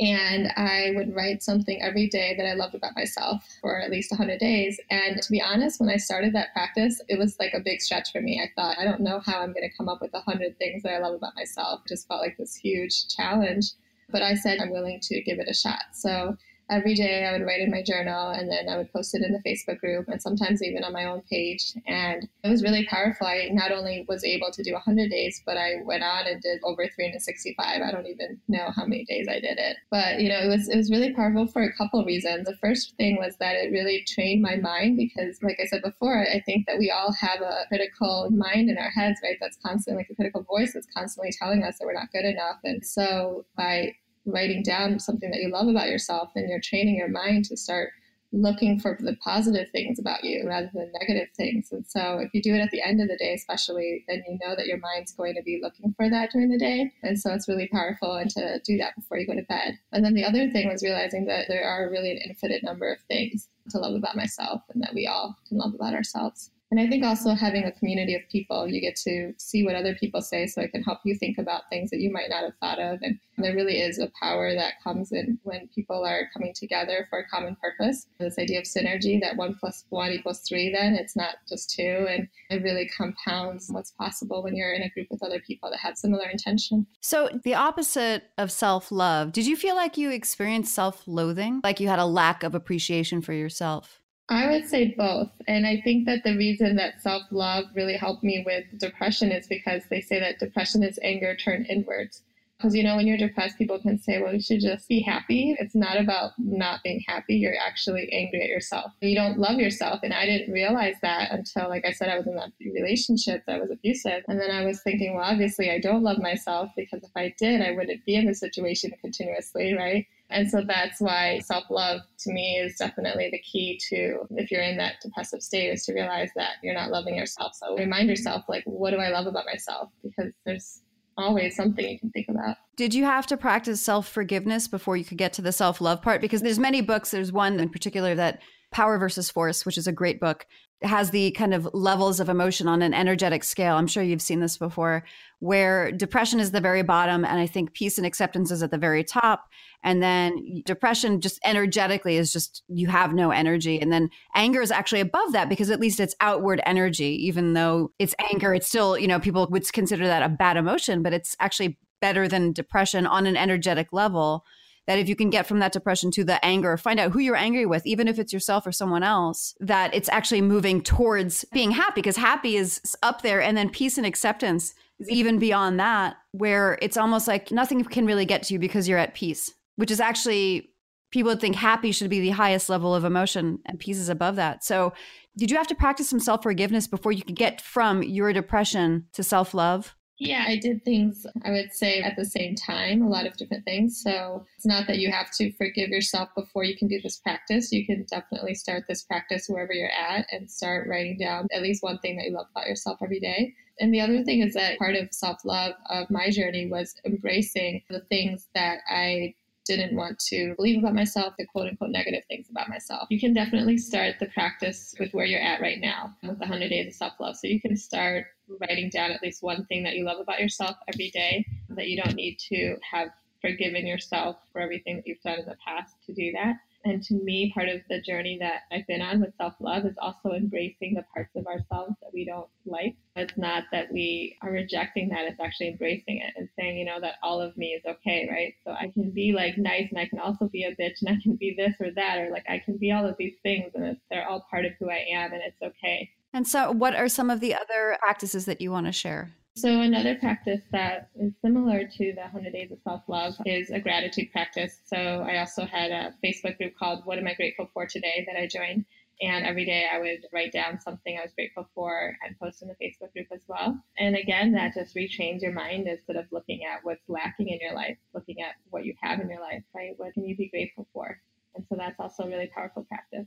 And I would write something every day that I loved about myself for at least 100 days. And to be honest, when I started that practice, it was like a big stretch for me. I thought, I don't know how I'm going to come up with 100 things that I love about myself. It just felt like this huge challenge. But I said, I'm willing to give it a shot. So every day I would write in my journal and then I would post it in the Facebook group and sometimes even on my own page. And it was really powerful. I not only was able to do 100 days, but I went on and did over 365. I don't even know how many days I did it. But, you know, it was, it was really powerful for a couple reasons. The first thing was that it really trained my mind because, like I said before, I think that we all have a critical mind in our heads, right? That's constantly like a critical voice that's constantly telling us that we're not good enough. And so by writing down something that you love about yourself and you're training your mind to start looking for the positive things about you rather than negative things. And so if you do it at the end of the day, especially, then you know that your mind's going to be looking for that during the day. And so it's really powerful and to do that before you go to bed. And then the other thing was realizing that there are really an infinite number of things to love about myself and that we all can love about ourselves. And I think also having a community of people, you get to see what other people say so it can help you think about things that you might not have thought of. And there really is a power that comes in when people are coming together for a common purpose. This idea of synergy that one plus one equals three, then it's not just two. And it really compounds what's possible when you're in a group with other people that have similar intention. So, the opposite of self love, did you feel like you experienced self loathing? Like you had a lack of appreciation for yourself? I would say both. And I think that the reason that self love really helped me with depression is because they say that depression is anger turned inwards. Because, you know, when you're depressed, people can say, well, you should just be happy. It's not about not being happy. You're actually angry at yourself. You don't love yourself. And I didn't realize that until, like I said, I was in that relationship that was abusive. And then I was thinking, well, obviously, I don't love myself because if I did, I wouldn't be in this situation continuously, right? And so that's why self love to me is definitely the key to if you're in that depressive state is to realize that you're not loving yourself. So remind yourself, like, what do I love about myself? Because there's always something you can think about. Did you have to practice self-forgiveness before you could get to the self-love part because there's many books there's one in particular that Power versus Force, which is a great book, has the kind of levels of emotion on an energetic scale. I'm sure you've seen this before, where depression is the very bottom, and I think peace and acceptance is at the very top. And then depression, just energetically, is just you have no energy. And then anger is actually above that because at least it's outward energy, even though it's anger, it's still, you know, people would consider that a bad emotion, but it's actually better than depression on an energetic level that if you can get from that depression to the anger, find out who you're angry with, even if it's yourself or someone else, that it's actually moving towards being happy because happy is up there. And then peace and acceptance is even beyond that, where it's almost like nothing can really get to you because you're at peace, which is actually people would think happy should be the highest level of emotion and peace is above that. So, did you have to practice some self forgiveness before you could get from your depression to self love? Yeah, I did things, I would say, at the same time, a lot of different things. So it's not that you have to forgive yourself before you can do this practice. You can definitely start this practice wherever you're at and start writing down at least one thing that you love about yourself every day. And the other thing is that part of self love of my journey was embracing the things that I didn't want to believe about myself, the quote unquote negative things about myself. You can definitely start the practice with where you're at right now with the 100 days of self love. So you can start writing down at least one thing that you love about yourself every day that you don't need to have forgiven yourself for everything that you've done in the past to do that. And to me, part of the journey that I've been on with self love is also embracing the parts of ourselves that we don't like. It's not that we are rejecting that, it's actually embracing it and saying, you know, that all of me is okay, right? So I can be like nice and I can also be a bitch and I can be this or that, or like I can be all of these things and they're all part of who I am and it's okay. And so, what are some of the other practices that you want to share? So, another practice that is similar to the 100 Days of Self Love is a gratitude practice. So, I also had a Facebook group called What Am I Grateful For Today that I joined. And every day I would write down something I was grateful for and post in the Facebook group as well. And again, that just retrains your mind instead of looking at what's lacking in your life, looking at what you have in your life, right? What can you be grateful for? And so that's also a really powerful practice.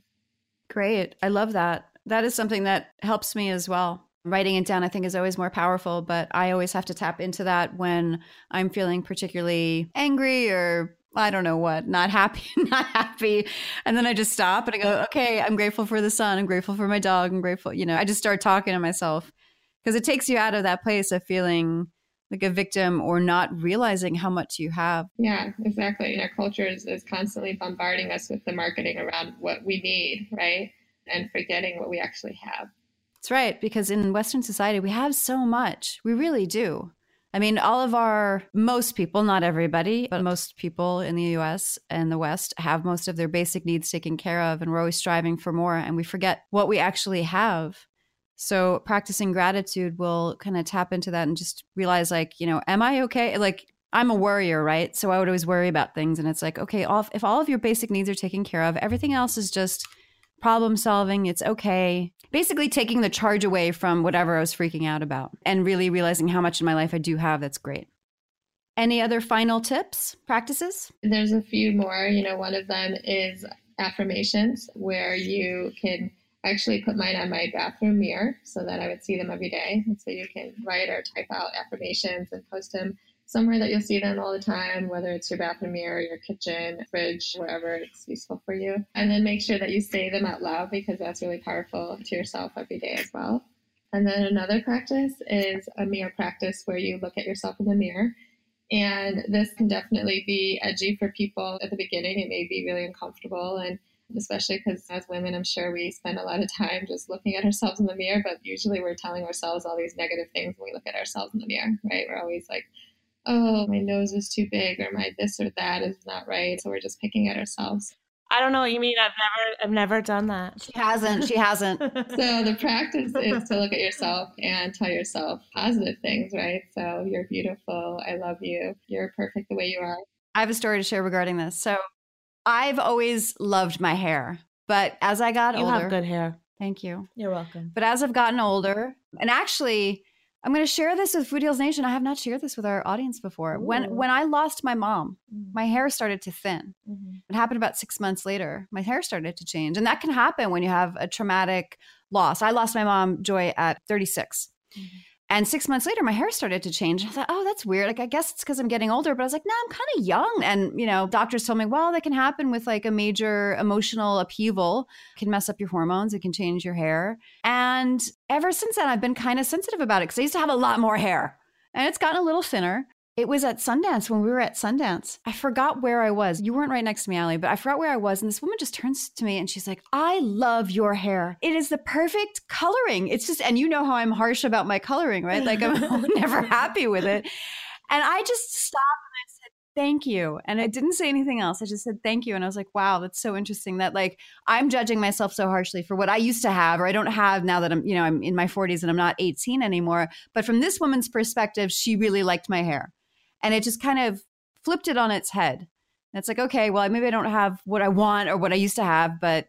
Great. I love that. That is something that helps me as well. Writing it down, I think, is always more powerful, but I always have to tap into that when I'm feeling particularly angry or I don't know what, not happy, not happy. And then I just stop and I go, okay, I'm grateful for the sun. I'm grateful for my dog. I'm grateful. You know, I just start talking to myself because it takes you out of that place of feeling like a victim or not realizing how much you have. Yeah, exactly. And our culture is, is constantly bombarding us with the marketing around what we need, right? and forgetting what we actually have. That's right, because in Western society, we have so much. We really do. I mean, all of our, most people, not everybody, but most people in the US and the West have most of their basic needs taken care of, and we're always striving for more, and we forget what we actually have. So, practicing gratitude will kind of tap into that and just realize, like, you know, am I okay? Like, I'm a worrier, right? So, I would always worry about things. And it's like, okay, all, if all of your basic needs are taken care of, everything else is just problem solving. It's okay. Basically, taking the charge away from whatever I was freaking out about and really realizing how much in my life I do have. That's great. Any other final tips, practices? There's a few more. You know, one of them is affirmations where you can actually put mine on my bathroom mirror so that I would see them every day. And so you can write or type out affirmations and post them somewhere that you'll see them all the time, whether it's your bathroom mirror, your kitchen, fridge, wherever it's useful for you. And then make sure that you say them out loud because that's really powerful to yourself every day as well. And then another practice is a mirror practice where you look at yourself in the mirror. And this can definitely be edgy for people at the beginning. It may be really uncomfortable and especially because as women, I'm sure we spend a lot of time just looking at ourselves in the mirror, but usually we're telling ourselves all these negative things when we look at ourselves in the mirror, right? We're always like, oh, my nose is too big or my this or that is not right. So we're just picking at ourselves. I don't know what you mean. I've never I've never done that. She hasn't. She hasn't. so the practice is to look at yourself and tell yourself positive things, right? So you're beautiful. I love you. You're perfect the way you are. I have a story to share regarding this. So I've always loved my hair, but as I got you older, have good hair. Thank you. You're welcome. But as I've gotten older, and actually, I'm going to share this with Food Heals Nation. I have not shared this with our audience before. Ooh. When when I lost my mom, Mm. my hair started to thin. Mhm. It happened about six months later. My hair started to change, and that can happen when you have a traumatic loss. I lost my mom, Joy, at 36. Mhm. And six months later, my hair started to change. I thought, oh, that's weird. Like, I guess it's because I'm getting older. But I was like, no, I'm kind of young. And, you know, doctors told me, well, that can happen with like a major emotional upheaval, it can mess up your hormones, it can change your hair. And ever since then, I've been kind of sensitive about it because I used to have a lot more hair and it's gotten a little thinner. It was at Sundance when we were at Sundance. I forgot where I was. You weren't right next to me, Allie, but I forgot where I was. And this woman just turns to me and she's like, I love your hair. It is the perfect coloring. It's just, and you know how I'm harsh about my coloring, right? Like I'm never happy with it. And I just stopped and I said, Thank you. And I didn't say anything else. I just said thank you. And I was like, wow, that's so interesting that like I'm judging myself so harshly for what I used to have or I don't have now that I'm, you know, I'm in my 40s and I'm not 18 anymore. But from this woman's perspective, she really liked my hair. And it just kind of flipped it on its head. And it's like, okay, well, maybe I don't have what I want or what I used to have, but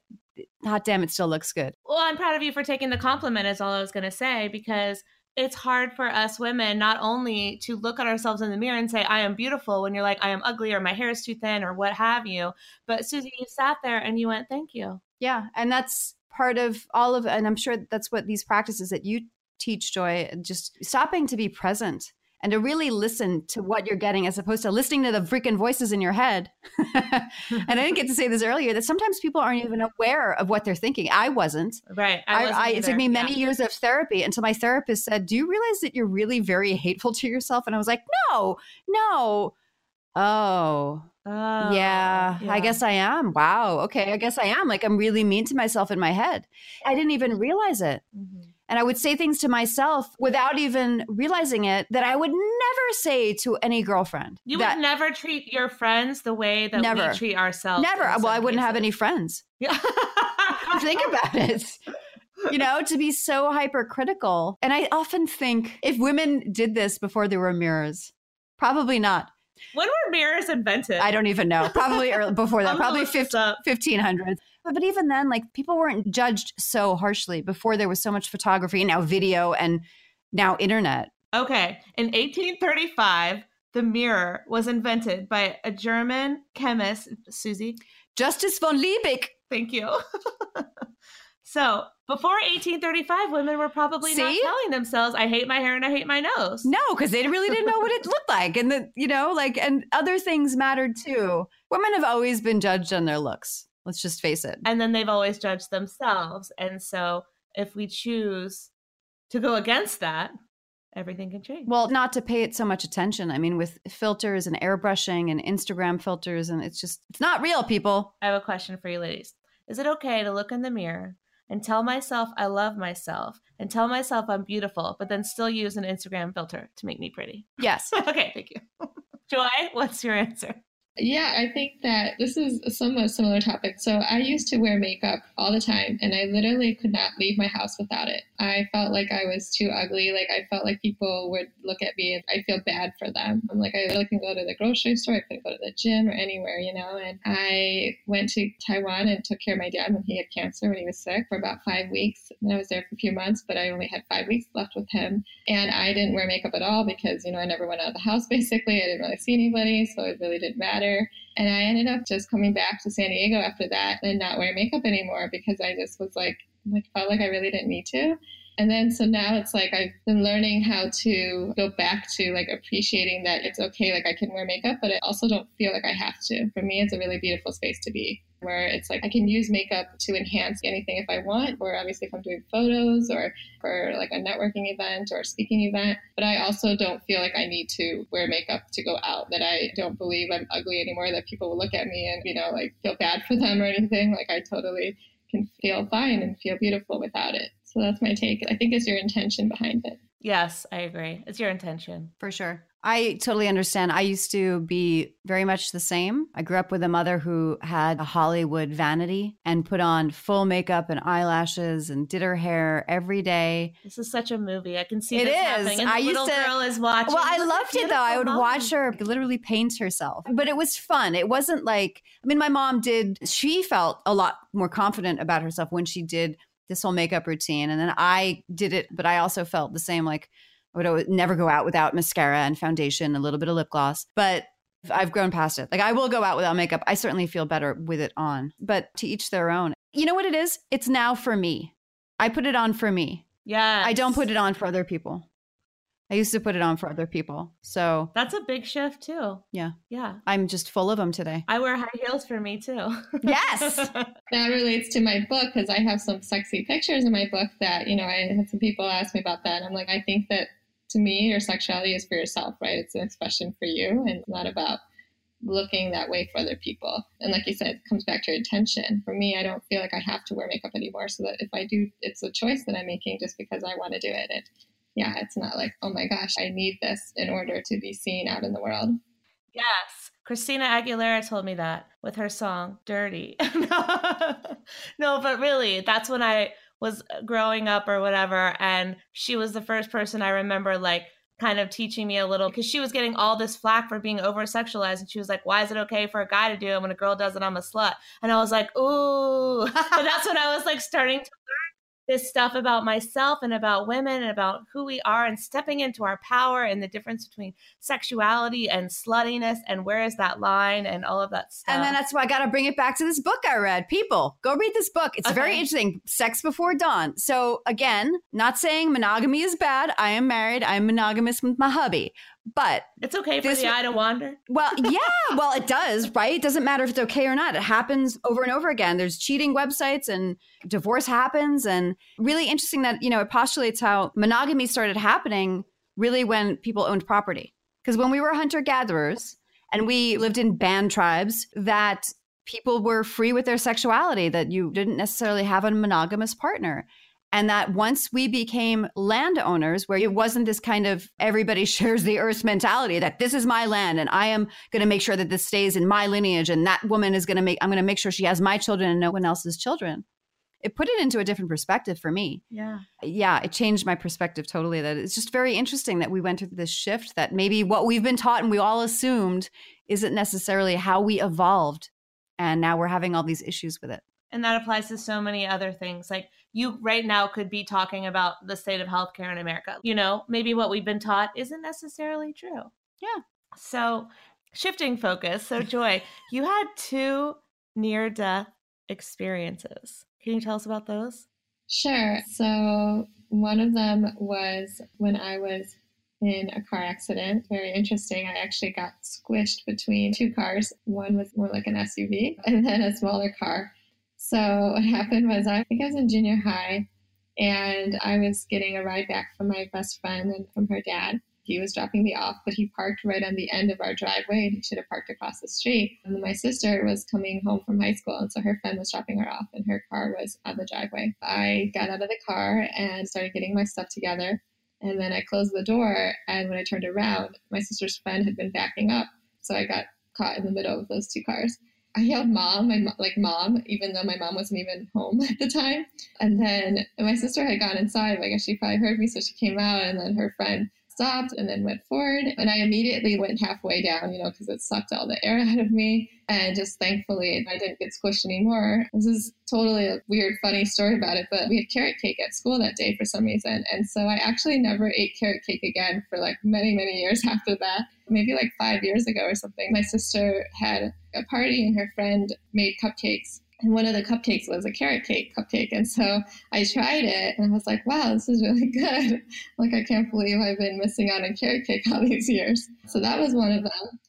hot damn, it still looks good. Well, I'm proud of you for taking the compliment, is all I was going to say, because it's hard for us women not only to look at ourselves in the mirror and say, I am beautiful when you're like, I am ugly or my hair is too thin or what have you. But Susie, you sat there and you went, Thank you. Yeah. And that's part of all of, and I'm sure that's what these practices that you teach, Joy, just stopping to be present and to really listen to what you're getting as opposed to listening to the freaking voices in your head. and I didn't get to say this earlier that sometimes people aren't even aware of what they're thinking. I wasn't. Right. I, wasn't I, it took me many Yeah. years of therapy until my therapist said, Do you realize that you're really very hateful to yourself? And I was like, No, no. Oh, Oh, yeah, I guess I am. Wow. Okay. I guess I am. Like, I'm really mean to myself in my head. I didn't even realize it. Mhm. And I would say things to myself without even realizing it that I would never say to any girlfriend. You would never treat your friends the way that Never. we treat ourselves. never. Well, I wouldn't have any friends. Yeah. Think about it. You know, to be so hypercritical. And I often think if women did this before there were mirrors, probably not. When were mirrors invented? I don't even know. Probably early, before that, probably look this 50, up. 1500s. But, but even then, like people weren't judged so harshly before there was so much photography, now video, and now internet. Okay. In 1835, the mirror was invented by a German chemist, Susie. Justus von Liebig. Thank you. so, before 1835, women were probably not telling themselves, I hate my hair and I hate my nose. No, because they really didn't know what it looked like. And the, you know, like, and other things mattered too. Women have always been judged on their looks. Let's just face it. And then they've always judged themselves. And so, if we choose to go against that, everything can change. Well, not to pay it so much attention. I mean, with filters and airbrushing and Instagram filters, and it's just, it's not real, people. I have a question for you ladies. Is it okay to look in the mirror and tell myself I love myself and tell myself I'm beautiful, but then still use an Instagram filter to make me pretty? Yes. okay, thank you. Joy, what's your answer? Yeah, I think that this is a somewhat similar topic. So I used to wear makeup all the time and I literally could not leave my house without it. I felt like I was too ugly. Like I felt like people would look at me and I feel bad for them. I'm like, I really can go to the grocery store, I couldn't go to the gym or anywhere, you know. And I went to Taiwan and took care of my dad when he had cancer when he was sick for about five weeks. And I was there for a few months, but I only had five weeks left with him. And I didn't wear makeup at all because, you know, I never went out of the house basically. I didn't really see anybody, so it really didn't matter. And I ended up just coming back to San Diego after that and not wearing makeup anymore because I just was like, like felt like I really didn't need to. And then so now it's like I've been learning how to go back to like appreciating that it's okay, like I can wear makeup, but I also don't feel like I have to. For me, it's a really beautiful space to be where it's like I can use makeup to enhance anything if I want, or obviously if I'm doing photos or for like a networking event or a speaking event. But I also don't feel like I need to wear makeup to go out, that I don't believe I'm ugly anymore, that people will look at me and, you know, like feel bad for them or anything. Like I totally can feel fine and feel beautiful without it. So that's my take. I think it's your intention behind it. Yes, I agree. It's your intention. For sure. I totally understand. I used to be very much the same. I grew up with a mother who had a Hollywood vanity and put on full makeup and eyelashes and did her hair every day. This is such a movie. I can see It is. happening. And the I used little to- girl is watching. Well, I loved it though. I would beautiful watch mom. her literally paint herself, but it was fun. It wasn't like, I mean, my mom did, she felt a lot more confident about herself when she did this whole makeup routine. And then I did it, but I also felt the same like, I would always, never go out without mascara and foundation, a little bit of lip gloss. But I've grown past it. Like I will go out without makeup. I certainly feel better with it on. But to each their own. You know what it is? It's now for me. I put it on for me. Yeah. I don't put it on for other people. I used to put it on for other people. So That's a big shift too. Yeah. Yeah. I'm just full of them today. I wear high heels for me too. Yes. that relates to my book because I have some sexy pictures in my book that, you know, I had some people ask me about that. And I'm like, I think that to me, your sexuality is for yourself, right? It's an expression for you and not about looking that way for other people. And like you said, it comes back to your intention. For me, I don't feel like I have to wear makeup anymore. So that if I do, it's a choice that I'm making just because I want to do it. And yeah, it's not like, oh my gosh, I need this in order to be seen out in the world. Yes. Christina Aguilera told me that with her song Dirty. no, but really, that's when I was uh, growing up or whatever. And she was the first person I remember, like, kind of teaching me a little because she was getting all this flack for being over sexualized. And she was like, why is it okay for a guy to do it when a girl does it? I'm a slut. And I was like, ooh. but that's when I was like starting to learn this stuff about myself and about women and about who we are and stepping into our power and the difference between sexuality and sluttiness and where is that line and all of that stuff. And then that's why I got to bring it back to this book I read. People, go read this book. It's very interesting. Sex Before Dawn. So, again, not saying monogamy is bad. I am married, I'm monogamous with my hubby. But it's okay for this the eye to wander. Well, yeah, well, it does, right? It doesn't matter if it's okay or not. It happens over and over again. There's cheating websites and divorce happens. And really interesting that, you know, it postulates how monogamy started happening really when people owned property. Because when we were hunter gatherers and we lived in band tribes, that people were free with their sexuality, that you didn't necessarily have a monogamous partner. And that once we became landowners, where it wasn't this kind of everybody shares the earth mentality that this is my land and I am going to make sure that this stays in my lineage and that woman is going to make, I'm going to make sure she has my children and no one else's children. It put it into a different perspective for me. Yeah. Yeah, it changed my perspective totally. That it's just very interesting that we went through this shift that maybe what we've been taught and we all assumed isn't necessarily how we evolved. And now we're having all these issues with it. And that applies to so many other things. Like you right now could be talking about the state of healthcare in America. You know, maybe what we've been taught isn't necessarily true. Yeah. So shifting focus. So Joy, you had two near death experiences. Can you tell us about those? Sure. So one of them was when I was in a car accident. Very interesting. I actually got squished between two cars. One was more like an SUV and then a smaller car. So what happened was I think I was in junior high and I was getting a ride back from my best friend and from her dad. He was dropping me off, but he parked right on the end of our driveway and he should have parked across the street. And my sister was coming home from high school, and so her friend was dropping her off, and her car was on the driveway. I got out of the car and started getting my stuff together. And then I closed the door, and when I turned around, my sister's friend had been backing up. So I got caught in the middle of those two cars. I yelled mom, my, like mom, even though my mom wasn't even home at the time. And then my sister had gone inside. I guess she probably heard me, so she came out, and then her friend stopped and then went forward. And I immediately went halfway down, you know, because it sucked all the air out of me. And just thankfully, I didn't get squished anymore. This is totally a weird, funny story about it, but we had carrot cake at school that day for some reason. And so I actually never ate carrot cake again for like many, many years after that. Maybe like five years ago or something. My sister had a party and her friend made cupcakes. And one of the cupcakes was a carrot cake cupcake. And so I tried it and I was like, wow, this is really good. like, I can't believe I've been missing out on carrot cake all these years. So that was one of them.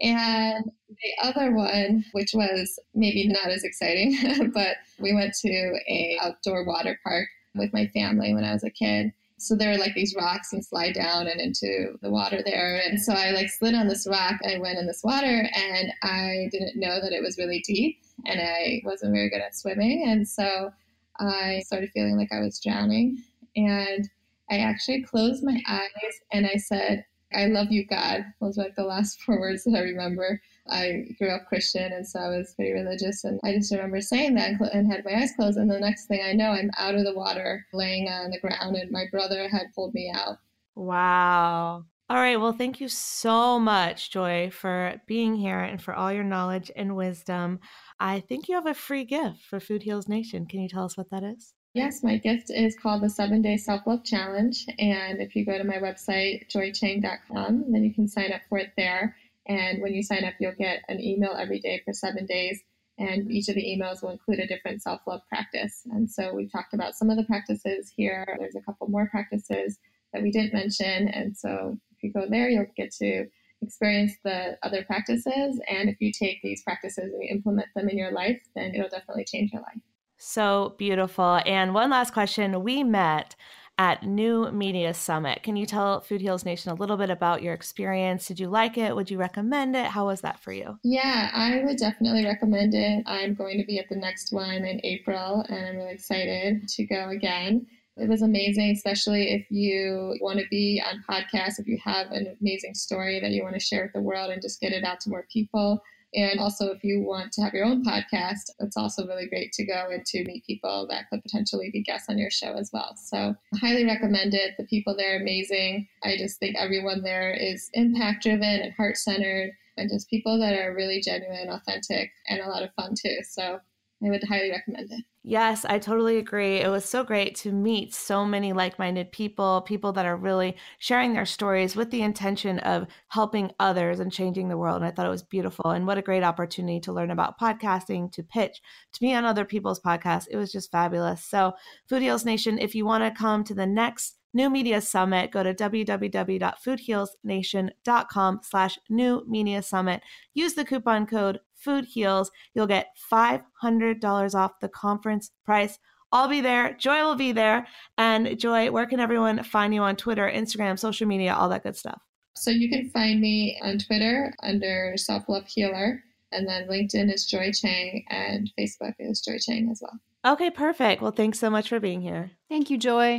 And the other one, which was maybe not as exciting, but we went to a outdoor water park with my family when I was a kid. So there were like these rocks and slide down and into the water there. And so I like slid on this rock. I went in this water and I didn't know that it was really deep and I wasn't very good at swimming. And so I started feeling like I was drowning. And I actually closed my eyes and I said, I love you, God. Those were like the last four words that I remember. I grew up Christian, and so I was pretty religious. And I just remember saying that and had my eyes closed. And the next thing I know, I'm out of the water, laying on the ground, and my brother had pulled me out. Wow. All right. Well, thank you so much, Joy, for being here and for all your knowledge and wisdom. I think you have a free gift for Food Heals Nation. Can you tell us what that is? Yes, my gift is called the Seven Day Self Love Challenge. And if you go to my website, joychang.com, then you can sign up for it there. And when you sign up, you'll get an email every day for seven days. And each of the emails will include a different self love practice. And so we've talked about some of the practices here. There's a couple more practices that we didn't mention. And so if you go there, you'll get to experience the other practices. And if you take these practices and you implement them in your life, then it'll definitely change your life. So beautiful. And one last question. We met at New Media Summit. Can you tell Food Heals Nation a little bit about your experience? Did you like it? Would you recommend it? How was that for you? Yeah, I would definitely recommend it. I'm going to be at the next one in April, and I'm really excited to go again. It was amazing, especially if you want to be on podcasts, if you have an amazing story that you want to share with the world and just get it out to more people. And also, if you want to have your own podcast, it's also really great to go and to meet people that could potentially be guests on your show as well. So, highly recommend it. The people there are amazing. I just think everyone there is impact driven and heart centered, and just people that are really genuine, authentic, and a lot of fun too. So, I would highly recommend it. Yes, I totally agree. It was so great to meet so many like minded people, people that are really sharing their stories with the intention of helping others and changing the world. And I thought it was beautiful. And what a great opportunity to learn about podcasting, to pitch, to be on other people's podcasts. It was just fabulous. So, Food Nation, if you want to come to the next New Media Summit, go to www.foodhealsnation.com slash new media summit. Use the coupon code Food Heals. You'll get $500 off the conference price. I'll be there. Joy will be there. And Joy, where can everyone find you on Twitter, Instagram, social media, all that good stuff? So you can find me on Twitter under Self Love Healer. And then LinkedIn is Joy Chang and Facebook is Joy Chang as well. Okay, perfect. Well, thanks so much for being here. Thank you, Joy.